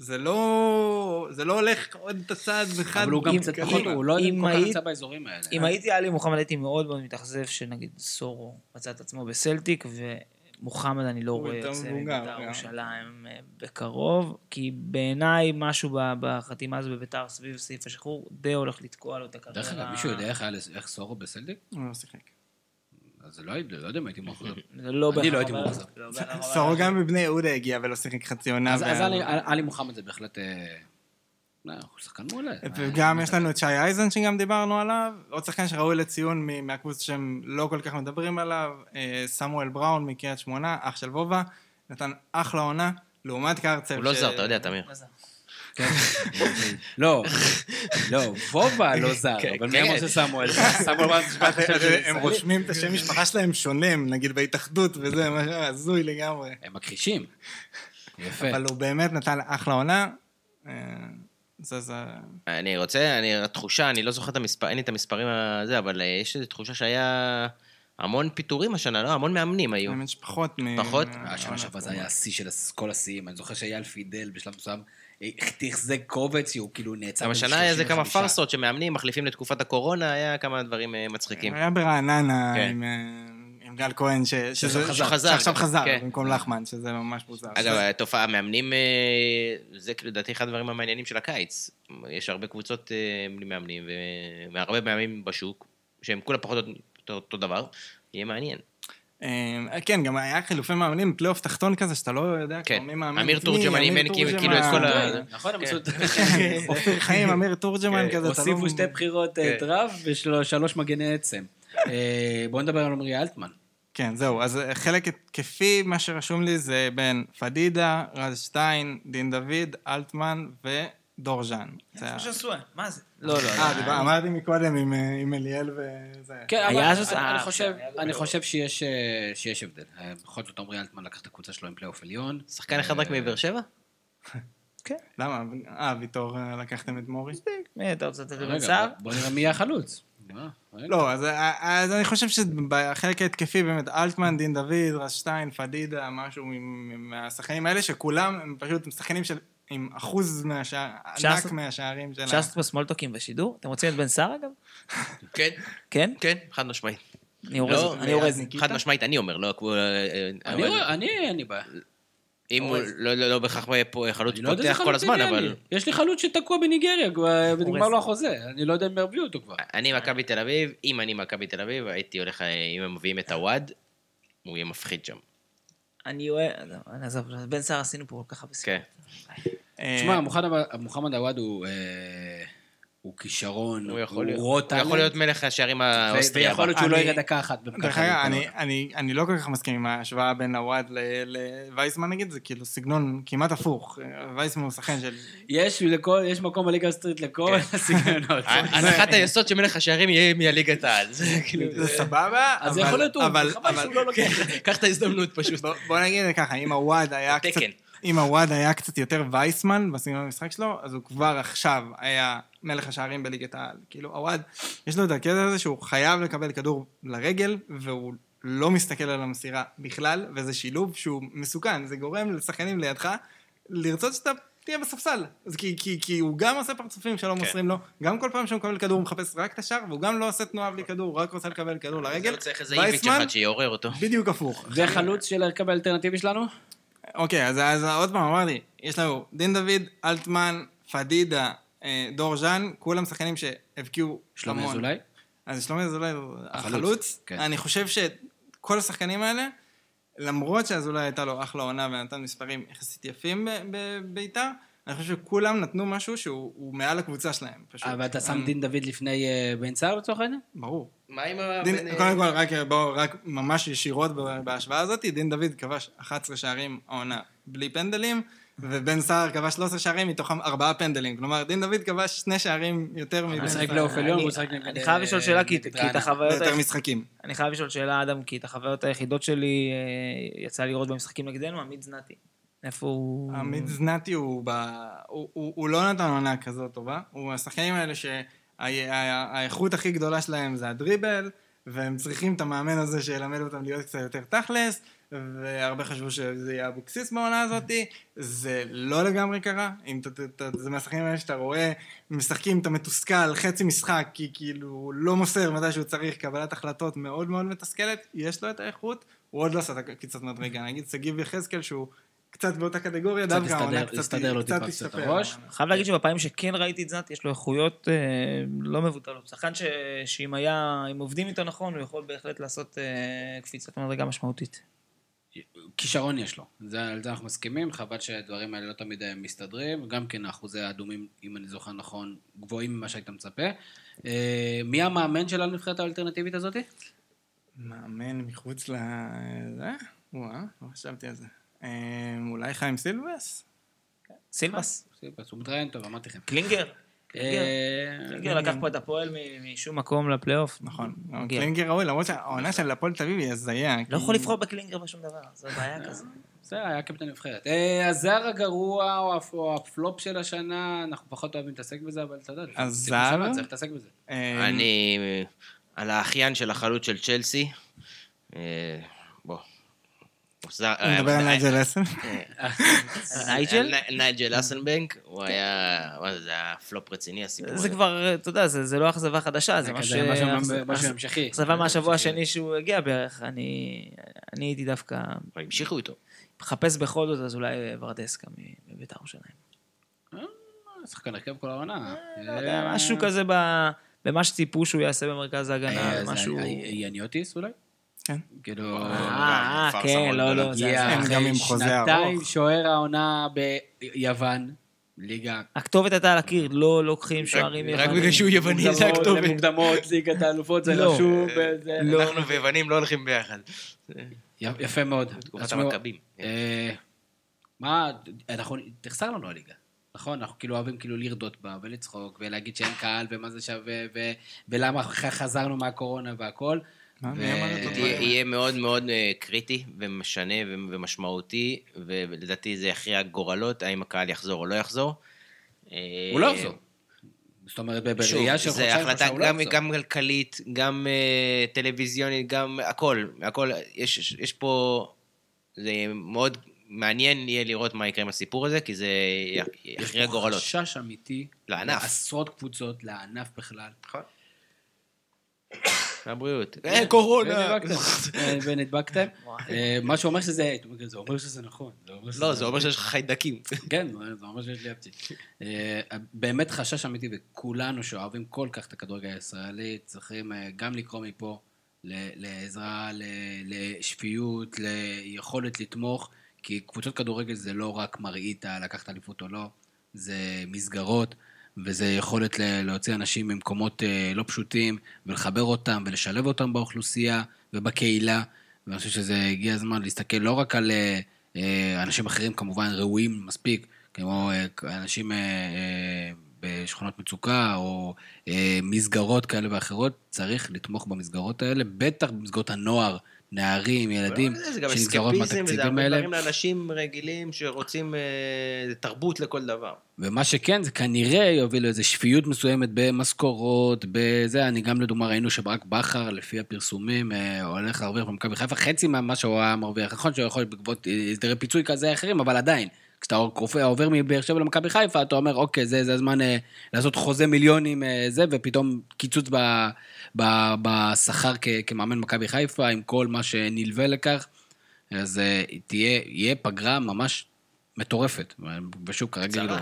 זה לא, זה לא הולך עוד את הצעד אחד.
אבל הוא גם קצת פחות, הוא לא כל כך
היית-
נמצא באזורים האלה.
אם הייתי עלי מוחמד הייתי מאוד מאוד מתאכזב שנגיד סורו מצא את עצמו בסלטיק ומוחמד אני לא רואה יוצא
מבוגר,
מבית"ר. ירושלים אה, בקרוב, כי בעיניי משהו בחתימה הזו בבית"ר סביב סעיף השחרור די הולך לתקוע לו את הקריירה.
דרך אגב, מישהו יודע איך היה לס- איך סורו בסלדיק?
הוא לא שיחק.
אז לא הייתי- לא יודע אם הייתי מוכר.
זה לא
אני לא הייתי מאוכזב.
סורו גם מבני יהודה הגיע ולא שיחק חצי עונה.
אז עלי- עלי מוחמד זה בהחלט... אה, לא, הוא שחקן מעולה.
וגם יש לנו את שי אייזן שגם דיברנו עליו, עוד שחקן שראוי לציון מ- מהקבוצה שהם לא כל כך מדברים עליו, אה, סמואל בראון מקריית שמונה, אח של וובה, נתן אחלה עונה, לעומת קרצב.
הוא לא זר, אתה יודע, תמיר.
זה?
כן. לא, לא, וובה לא זר,
כן,
אבל מי
כן.
אמר שסמואל? סמואל
אה, הם רושמים את השם משפחה שלהם שונים, נגיד בהתאחדות וזה, משהו הזוי לגמרי.
הם מכחישים. יפה.
אבל הוא באמת נתן אחלה עונה. אה, זה זה...
אני רוצה, אני, התחושה, אני לא זוכר את המספר, אין לי את המספרים הזה, אבל אה, יש איזו תחושה שהיה המון פיטורים השנה, לא? המון מאמנים היו.
האמת שפחות מ...
פחות?
מה-
השנה שעברה זה היה השיא של כל השיאים. אני זוכר שאייל פידל בשלב מסוים אה, תחזק קובץ, שהוא כאילו נעצר.
גם השנה היה איזה כמה
35.
פרסות שמאמנים מחליפים לתקופת הקורונה, היה כמה דברים אה, מצחיקים.
היה ברעננה
כן.
אה, עם גל כהן, ש- שזה-
חזר.
שחזר
שעכשיו חזר,
כן.
במקום לחמן, שזה ממש מוזר.
אגב, התופעה, המאמנים, אה, זה כאילו לדעתי אחד הדברים המעניינים של הקיץ. יש הרבה קבוצות אה, מאמנים, והרבה מאמנים בשוק, שהם כולם פחות או יותר אותו דבר, יהיה מעניין.
אה, כן, גם היה חילופי מאמנים, פלייאוף תחתון כזה, שאתה לא יודע
כן.
כבר מי מאמן
אמיר תורג'מן
אמיר
אימן כאילו- את כל ה-
כן, נכון, הם
כן.
עשו את
אופיר חיים, אמיר תורג'מן
כן,
כזה, אתה לא...
הוסיפו שתי בחירות
כן.
דראפט ושלוש מגני עצם. בואו נדבר על עמרי אלטמן.
כן, זהו, אז אה, חלק התקפי, מה שרשום לי זה בין פדידה, רז שטיין, דין דוד, אלטמן ודור ז'אן.
איפה שסואן? מה זה? לא, לא.
אה, דיבר- אמרתי מקודם עם, אה, עם אליאל וזה.
כן, אבל אני-
אה,
חושב- שיש שיש הבדל. בכל זאת עמרי אלטמן לקח את הקבוצה שלו עם פלייאוף עליון.
שחקן אחד רק מבאר שבע?
למה? אה, ויטור לקחתם את מורי?
מי אתה רוצה לתת לבן סער?
בוא נראה מי יהיה החלוץ. אה.
לא, אז, אז אני חושב שבחלק ההתקפי באמת, אלטמן, דין דוד, רז שטיין, פדידה, משהו מהשחקנים האלה, שכולם הם פשוט שחקנים של... עם אחוז מהשער, ענק מהשערים של
אפשר. לעשות פה סמולטוקים בשידור? אתם רוצים את בן סער אגב?
כן,
כן?
כן, חד משמעית.
אני אורז,
לא,
אני אורז.
ניקיטה?
חד משמעית, אני אומר, לא, אה, אה,
אני, אין לי בעיה.
אם הוא לא- לא לא בהכרח חלוץ
לא
פותח כל הזמן, אבל.
יש לי חלוץ שתקוע בניגריה, ונגמר. לו החוזה. אני לא יודע אם ירביעו אותו כבר.
אני מכבי תל אביב, אם אני מכבי תל אביב, הייתי הולך, אה, אם הם מביאים את עוואד, הוא יהיה מפחיד שם.
אני אוהב... עזוב, בן סער עשינו פה כל כך הרבה
כן.
אה,
תשמע, מוחמד- מוחמד עוואד הוא... הוא כישרון,
הוא יכול להיות-
רו
הוא
טאלנט,
יכול להיות מלך השערים האוסטרי
ויכול. להיות שהוא לא יראה דקה אחת.
דרך. אגב, אני, אני, אני לא כל כך מסכים עם ההשוואה בין עוואד ל- לווייסמן נגיד, זה כאילו סגנון כמעט הפוך. וייסמן הוא שחקן של...
יש לכל- יש מקום בליגה האוסטרית לכל הסגנונות.
הנחת היסוד שמלך השערים יהיה מהליגת העל. זה כאילו...
סבבה,
אז זה יכול להיות הוא,
אבל-
חבל
אבל-
שהוא לא לוקח.
קח את ההזדמנות פשוט.
בוא- בוא נגיד ככה, אם הוואד היה קצת... אם הוואד היה קצת יותר וייסמן בסגנון המשחק שלו, אז הוא כבר עכשיו היה מלך השערים בליגת העל. כאילו, הוואד, יש לו את הקטע הזה שהוא חייב לקבל כדור לרגל, והוא לא מסתכל על המסירה בכלל, וזה שילוב שהוא מסוכן, זה גורם לשחקנים לידך לרצות שאתה תהיה בספסל. אז כי, כי, כי הוא גם עושה פרצופים שלא
כן.
מוסרים לו, גם כל פעם שהוא מקבל כדור הוא מחפש רק את השער, והוא גם לא עושה תנועה בלי כדור, הוא רק רוצה לקבל כדור לרגל.
לא צריך איזה איביץ'
וייסמן,
אחד שיעורר אותו.
בדיוק הפוך.
וחלוץ של ההרכב האלטרנטיבי שלנו?
אוקיי, אז, אז עוד פעם אמרתי, יש לנו דין דוד, אלטמן, פדידה, אה, דור ז'אן, כולם שחקנים שהבקיעו
שלומי
המון.
אזולאי?
אז שלומי אזולאי הוא
החלוץ. כן.
אני חושב שכל השחקנים האלה, למרות שאזולאי הייתה לו אחלה עונה ונתן מספרים יחסית יפים בביתר, אני חושב שכולם נתנו משהו שהוא הוא מעל הקבוצה שלהם, פשוט.
אבל אתה שם דין דוד לפני אה, בן סער לצורך העניין?
ברור.
מה עם ה...
דין,
בין-
קודם כל, רק, בואו, רק ממש ישירות בהשוואה הזאת, דין דוד כבש 11 שערים העונה בלי פנדלים, ובן סער כבש 13 שערים, מתוכם ארבעה פנדלים. כלומר, דין דוד כבש שני שערים יותר מבן
הוא משחק
סער.
פלייאוף עליון,
אני-
והוא משחק נגד...
אני חייב לשאול שאלה, כי את. החוויות...
יותר משחקים.
אני חייב לשאול שאלה, אדם, כי את החוויות היחידות שלי אה, יצא לי לראות במשחקים נגדנו, עמית זנתי. איפה הוא...
עמית זנתי הוא, ב... הוא, הוא, הוא לא נתן עונה כזאת טובה. הוא השחקנים האלה שהאיכות הכי גדולה שלהם זה הדריבל, והם צריכים את המאמן הזה שילמד אותם להיות קצת יותר תכלס, והרבה חשבו שזה יהיה אבוקסיס בעונה הזאת. זה לא לגמרי קרה. אם אתה, זה מהשחקנים האלה שאתה רואה, משחקים, אתה מתוסכל, חצי משחק, כי כאילו הוא לא מוסר מתי שהוא צריך, קבלת החלטות מאוד מאוד מתסכלת, יש לו את האיכות, הוא עוד לא עשה את הקפיצת מדרגה. נגיד שגיב יחזקאל שהוא קצת באותה קטגוריה, דווקא העונה קצת
הסתדר לו טיפה קצת
השתפר.
הראש.
חייב להגיד שבפעמים שכן ראיתי את זנתי, יש לו איכויות אה, לא מבוטלות. שחקן ש- שאם היה, אם עובדים איתו נכון, הוא יכול בהחלט לעשות אה, קפיצת מדרגה משמעותית.
כישרון יש לו, זה, על זה אנחנו מסכימים, חבל שהדברים האלה לא תמיד אה, מסתדרים, גם כן האחוזי האדומים, אם אני זוכר נכון, גבוהים ממה שהיית מצפה. מי המאמן של הנבחרת האלטרנטיבית הזאת?
מאמן מחוץ ל... זה? וואה, לא חשבתי על זה. אה, אולי חיים סילבס?
סילבס,
סיבס, הוא מתראיין טוב, אמרתי לכם.
קלינגר. קלינגר.
אה,
לקח פה את הפועל מ- משום מקום לפלייאוף.
נכון. קלינגר ראוי, למרות שהעונה של הפועל תל אביב היא הזיה.
לא יכול לבחור בקלינגר בשום דבר, זו בעיה כזאת.
בסדר, היה קפטן נבחרת. אה, הזר הגרוע או הפ- או הפלופ של השנה, אנחנו פחות אוהבים להתעסק בזה, אבל אתה יודע,
הזר?
צריך להתעסק בזה.
אה,
אני... על האחיין של החלוץ של צ'לסי. אה, בוא. הוא זר-
הוא מדבר על
אה,
נייג'ל אסן.
נייג'ל?
ני- נייג'ל האסלביינק, הוא היה, מה זה, זה היה פלופ רציני הסיפור הזה.
זה כבר, אתה יודע, זה לא אכזבה חדשה, זה משהו...
המשכי.
אכזבה מהשבוע השני שהוא הגיע בערך. אני הייתי דווקא
אבל המשיכו איתו.
מחפש בכל זאת, אז אולי ורדסקה מבית"ר ירושלים.
שחקן הרכב כל העונה.
לא משהו כזה ב- במה שציפו שהוא יעשה במרכז ההגנה,
אה,
משהו...
יניוטיס אולי?
כן.
כאילו...
אה,
פארסה
כן,
מאוד
לא. לא, זה...
גם עם חוזה
שנתיים
ארוך.
שוער העונה ביוון, ליגה...
הכתובת הייתה על הקיר, לא לוקחים שוערים
רק
יוונים.
בגלל שהוא יווני זה הכתובת.
למוקדמות, ליגת האלופות, זה
לא.
רשום. וזה-
אנחנו ויוונים לא הולכים ביחד.
יפה מאוד.
תקופת המכבים.
אה, מה, אנחנו, תחסר לנו הליגה. נכון? אנחנו כאילו אוהבים כאילו לרדות בה ולצחוק ולהגיד שאין קהל ומה זה שווה ולמה חזרנו מהקורונה והכל.
יהיה- מאוד מאוד אה, קריטי ומשנה ומשמעותי, ולדעתי זה יכריע גורלות, האם הקהל יחזור או לא יחזור. אה,
הוא לא יחזור. זאת אומרת, בראייה של חודשיים
החלטה
שלושה הוא לא
גם, כלכלית, גם אה, טלוויזיונית, גם הכל, הכל, יש, יש פה, זה מאוד מעניין יהיה לראות מה יקרה עם הסיפור הזה, כי זה יכריע
יש פה
גורלות.
חשש אמיתי.
לענף.
לעשרות קבוצות, לענף בכלל.
נכון. הבריאות. אה, קורונה.
ונדבקתם. אה, ונדבקתם. אה, מה שאומר שזה, זה אומר שזה נכון.
לא, זה אומר שיש לך חיידקים.
כן, זה אומר שיש לי אפצ'י. אה, באמת חשש אמיתי, וכולנו שאוהבים כל כך את הכדורגל הישראלי, צריכים גם לקרוא מפה לעזרה, לשפיות, ליכולת לתמוך, כי קבוצות כדורגל זה לא רק מראית לקחת אליפות או לא, זה מסגרות. וזה יכולת להוציא אנשים ממקומות אה, לא פשוטים, ולחבר אותם, ולשלב אותם באוכלוסייה ובקהילה. ואני חושב שזה הגיע הזמן להסתכל לא רק על אה, אה, אנשים אחרים, כמובן ראויים מספיק, כמו אנשים בשכונות מצוקה, או מסגרות כאלה ואחרות, צריך לתמוך במסגרות האלה, בטח במסגרות הנוער, נערים, ילדים,
זה גם
שנגזרות מהתקציבים האלה.
דברים לאנשים רגילים שרוצים אה, זה תרבות לכל דבר.
ומה שכן, זה כנראה יוביל לאיזו שפיות מסוימת במשכורות, בזה, אני גם לדוגמה ראינו שברק בכר, לפי הפרסומים, אה, הולך להרוויח במכבי חיפה חצי ממה שהוא היה מרוויח. נכון שהוא יכול בעקבות אה, הסדרי פיצוי כזה אחרים, אבל עדיין, כשאתה עובר- מבאר שבע למכבי חיפה, אתה אומר, אוקיי, זה, זה הזמן אה, לעשות חוזה מיליונים אה, זה, ופתאום קיצוץ ב- בשכר כמאמן מכבי חיפה, עם כל מה שנלווה לכך. אז אה, תהיה, יהיה פגרה ממש מטורפת. ושוב, כרגע. לא...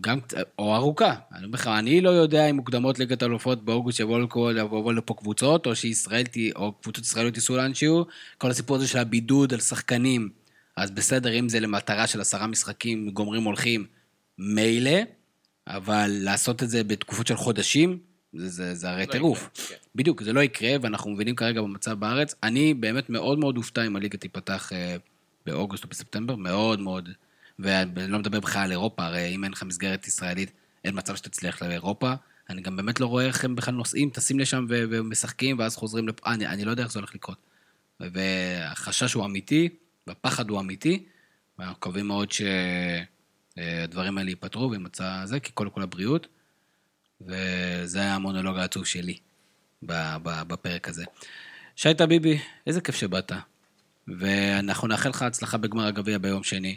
גם, או ארוכה. אני אומר לך, אני לא יודע אם מוקדמות ליגת האלופות באוגוסט יבואו לפה קבוצות, או שישראל, או קבוצות ישראליות ייסעו לאנשהו. כל הסיפור הזה של הבידוד על שחקנים, אז בסדר, אם זה למטרה של עשרה משחקים, גומרים הולכים, מילא, אבל לעשות את זה בתקופות של חודשים, זה, זה, זה הרי
לא
טירוף.
כן.
בדיוק, זה לא יקרה, ואנחנו מבינים כרגע במצב בארץ. אני באמת מאוד מאוד אופתע אם הליגה תיפתח אה, באוגוסט או בספטמבר, מאוד מאוד. ואני לא מדבר בכלל על אירופה, הרי אם אין לך מסגרת ישראלית, אין מצב שתצליח לאירופה. אני גם באמת לא רואה איך הם בכלל נוסעים, טסים לשם ו- ומשחקים, ואז חוזרים לפה. אני, אני לא יודע איך זה הולך לקרות. והחשש הוא אמיתי, והפחד הוא אמיתי, ואנחנו מקווים מאוד שהדברים האלה ייפתרו וימצא זה, כי קודם כל הבריאות, וזה היה המונולוג העצוב שלי בפרק הזה. שי טביבי, איזה כיף שבאת, ואנחנו נאחל לך הצלחה בגמר הגביע ביום שני.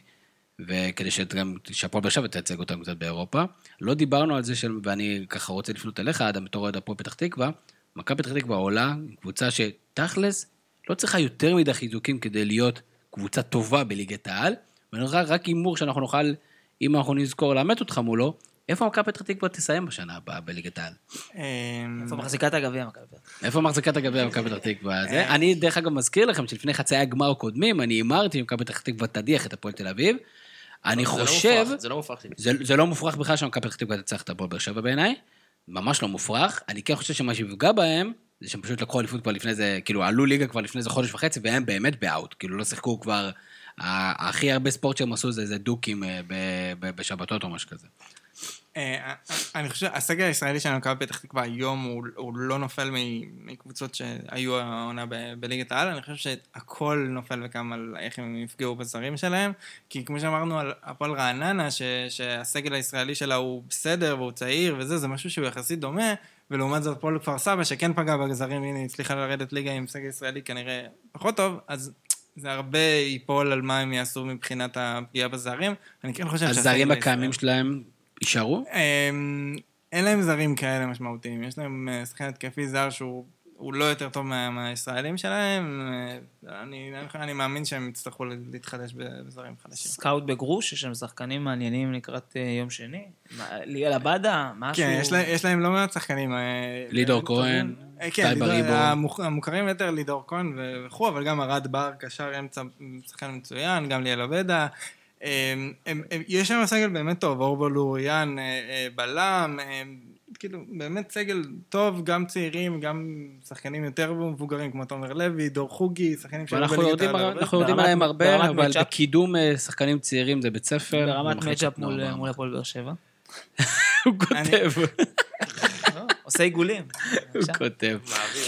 וכדי שגם, שהפועל באר שבע תייצג אותם קצת באירופה. לא דיברנו על זה, של, ואני ככה רוצה לפנות אליך, אדם, בתור אוהד הפועל פתח תקווה, מכבי פתח תקווה עולה, קבוצה שתכלס לא צריכה יותר מדי חיזוקים כדי להיות קבוצה טובה בליגת העל, ונראה רק הימור שאנחנו נוכל, אם אנחנו נזכור לאמת אותך מולו, איפה מכבי פתח תקווה תסיים בשנה הבאה בליגת העל?
אמ,
איפה מחזיקה את הגביע מכבי פתח?
איפה מחזיקת הגביע מכבי פתח תקווה? זה, אני דרך אגב מזכיר לכם שלפני חצאי הגמר הקודמים, אני הימרתי שמכבי פתח תקווה תדיח את הפועל תל אביב. אני
לא
חושב...
זה לא מופרך.
זה, לא מופרך בכלל שמכבי פתח תקווה תצטרך את הפועל באר שבע בעיניי, ממש לא מופרך. אני כן חושב שמה שיפגע בהם, זה שהם פשוט לקחו אליפות כבר לפני זה, כאילו עלו ליגה כבר לפני איזה חודש וחצי, והם באמת באאוט, כאילו לא שיחקו כבר, הכי הרבה ספורט שהם עשו זה, זה דוקים אה, בשבתות או משהו כזה.
אה, אני חושב, הסגל הישראלי של מכבי פתח תקווה היום הוא, הוא לא נופל מקבוצות שהיו העונה בליגת העל, אני חושב שהכל נופל וקם על איך הם יפגעו בזרים שלהם, כי כמו שאמרנו על הפועל רעננה, ש- שהסגל הישראלי שלה הוא בסדר והוא צעיר וזה, זה משהו שהוא יחסית דומה, ולעומת זאת הפועל כפר סבא, שכן פגע בזרים, הנה, הצליחה לרדת ליגה עם סגל ישראלי כנראה פחות טוב, אז זה הרבה ייפול על מה הם יעשו מבחינת הפגיעה בזרים. אני כן חושב שהסגל
הזרים
הישראלי-
הקיימים שלהם יישארו?
אמ, אין להם זרים כאלה משמעותיים, יש להם אה, שחקן התקפי זר שהוא הוא לא יותר טוב מה- מהישראלים שלהם, אה, אני, אני מאמין שהם יצטרכו להתחדש בזרים חדשים.
סקאוט בגרוש, יש שם שחקנים מעניינים לקראת אה, יום שני. ליאל עבדה, משהו...
כן, יש להם, יש להם לא מעט שחקנים.
לידור. כהן,
כן, המוכרים יותר לידור כהן וכו', אבל גם ארד בר, קשר אמצע, שחקן מצוין, גם ליאל עבדה. הם, הם, הם, יש שם סגל באמת טוב, אורבו לוריאן, אה, אה, בלם, הם, כאילו, באמת סגל טוב, גם צעירים, גם שחקנים יותר מבוגרים, כמו תומר לוי, דור חוגי, שחקנים שהיו בליגת
יודעים,
העל.
אנחנו יודעים עליהם הרבה,
ברמת
אבל
מצ'אפ.
בקידום אה, שחקנים צעירים זה בית ספר.
ברמת מצ'אפ מול הפועל באר שבע.
הוא כותב,
עושה עיגולים.
הוא כותב.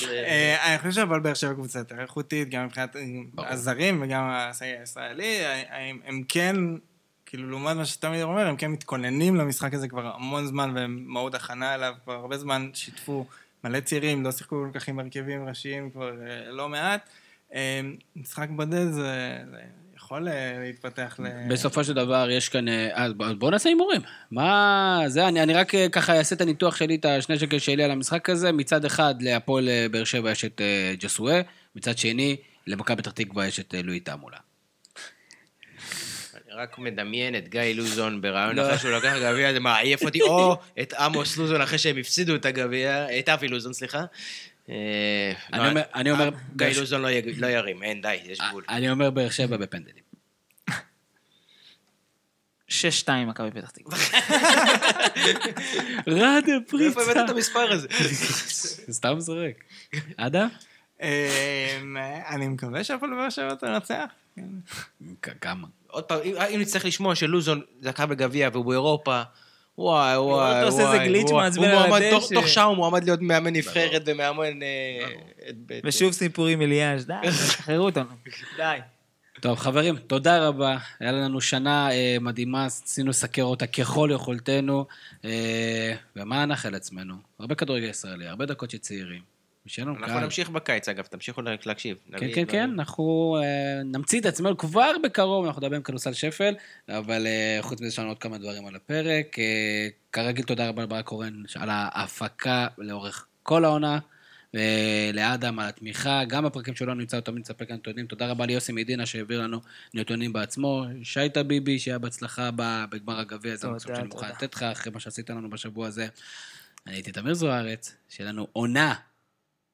אה,
אה, אני חושב שהפועל באר שבע קבוצה יותר איכותית, גם מבחינת הזרים וגם הסגל הישראלי, הם, הם כן, כאילו לעומת מה שתמיד אומר, הם כן מתכוננים למשחק הזה כבר המון זמן, והם מאוד הכנה אליו, כבר הרבה זמן שיתפו מלא צעירים, לא שיחקו כל כך עם הרכבים ראשיים כבר אה, לא מעט. אה, משחק בודד זה, זה יכול אה, להתפתח ל...
בסופו של דבר יש כאן... אה, אז בוא- בוא נעשה הימורים. מה זה? אני, אני רק אה, ככה אעשה את הניתוח שלי, את השני שקל שלי על המשחק הזה. מצד אחד, להפועל באר שבע יש את אה, ג'סואה, מצד שני, למכבי פתח תקווה יש את לואי.
אני רק מדמיין את גיא לוזון ברעיון
לא.
אחרי שהוא לקח גביע, זה מעייף אותי, או את עמוס לוזון אחרי שהם הפסידו את הגביע, את אבי לוזון, סליחה. אה,
אני
לא,
אומר- אני אומר-
גיא לוזון לא יג- לא ירים, אין, די, יש גבול.
אני אומר באר שבע בפנדלים.
6-2 מכבי פתח תקווה.
ראדה
איפה הבאת את המספר הזה?
סתם זורק. אדם?
אה, אני מקווה שהפועל באר שבע תנצח.
כמה?
עוד פעם, אם- אם נצטרך לשמוע שלוזון זכה בגביע והוא באירופה, וואי וואי
אתה עושה
וואי.
איזה גליץ'
וואי.
מעצבן על הדשא.
תוך- שעה הוא מועמד להיות מאמן נבחרת ומאמן... אה, את בית-
ושוב סיפורים אליאש, די, תשחררו אותנו. די.
טוב, חברים, תודה רבה. היה לנו שנה אה, מדהימה, עשינו לסקר אותה ככל יכולתנו. אה, ומה נאחל לעצמנו? הרבה כדורגל ישראלי, הרבה דקות של צעירים. ושיהיה לנו
אנחנו
קהל.
נמשיך בקיץ, אגב, תמשיכו להקשיב.
כן, כן. כן, אנחנו אה, נמציא את עצמנו כבר בקרוב, אנחנו נדבר עם כדורסל שפל, אבל אה, חוץ מזה יש לנו עוד כמה דברים על הפרק. אה, כרגיל, תודה רבה לברק קורן על ההפקה לאורך כל העונה. לאדם על התמיכה, גם בפרקים שלו נמצא, הוא תמיד כאן נתונים. תודה רבה ליוסי מדינה שהעביר לנו נתונים בעצמו. שי טביבי, שהיה בהצלחה בגמר הגביע, זה המשחק שאני מוכן. לתת לך אחרי מה שעשית לנו בשבוע הזה. אני הייתי תמיר זוארץ, שיהיה לנו עונה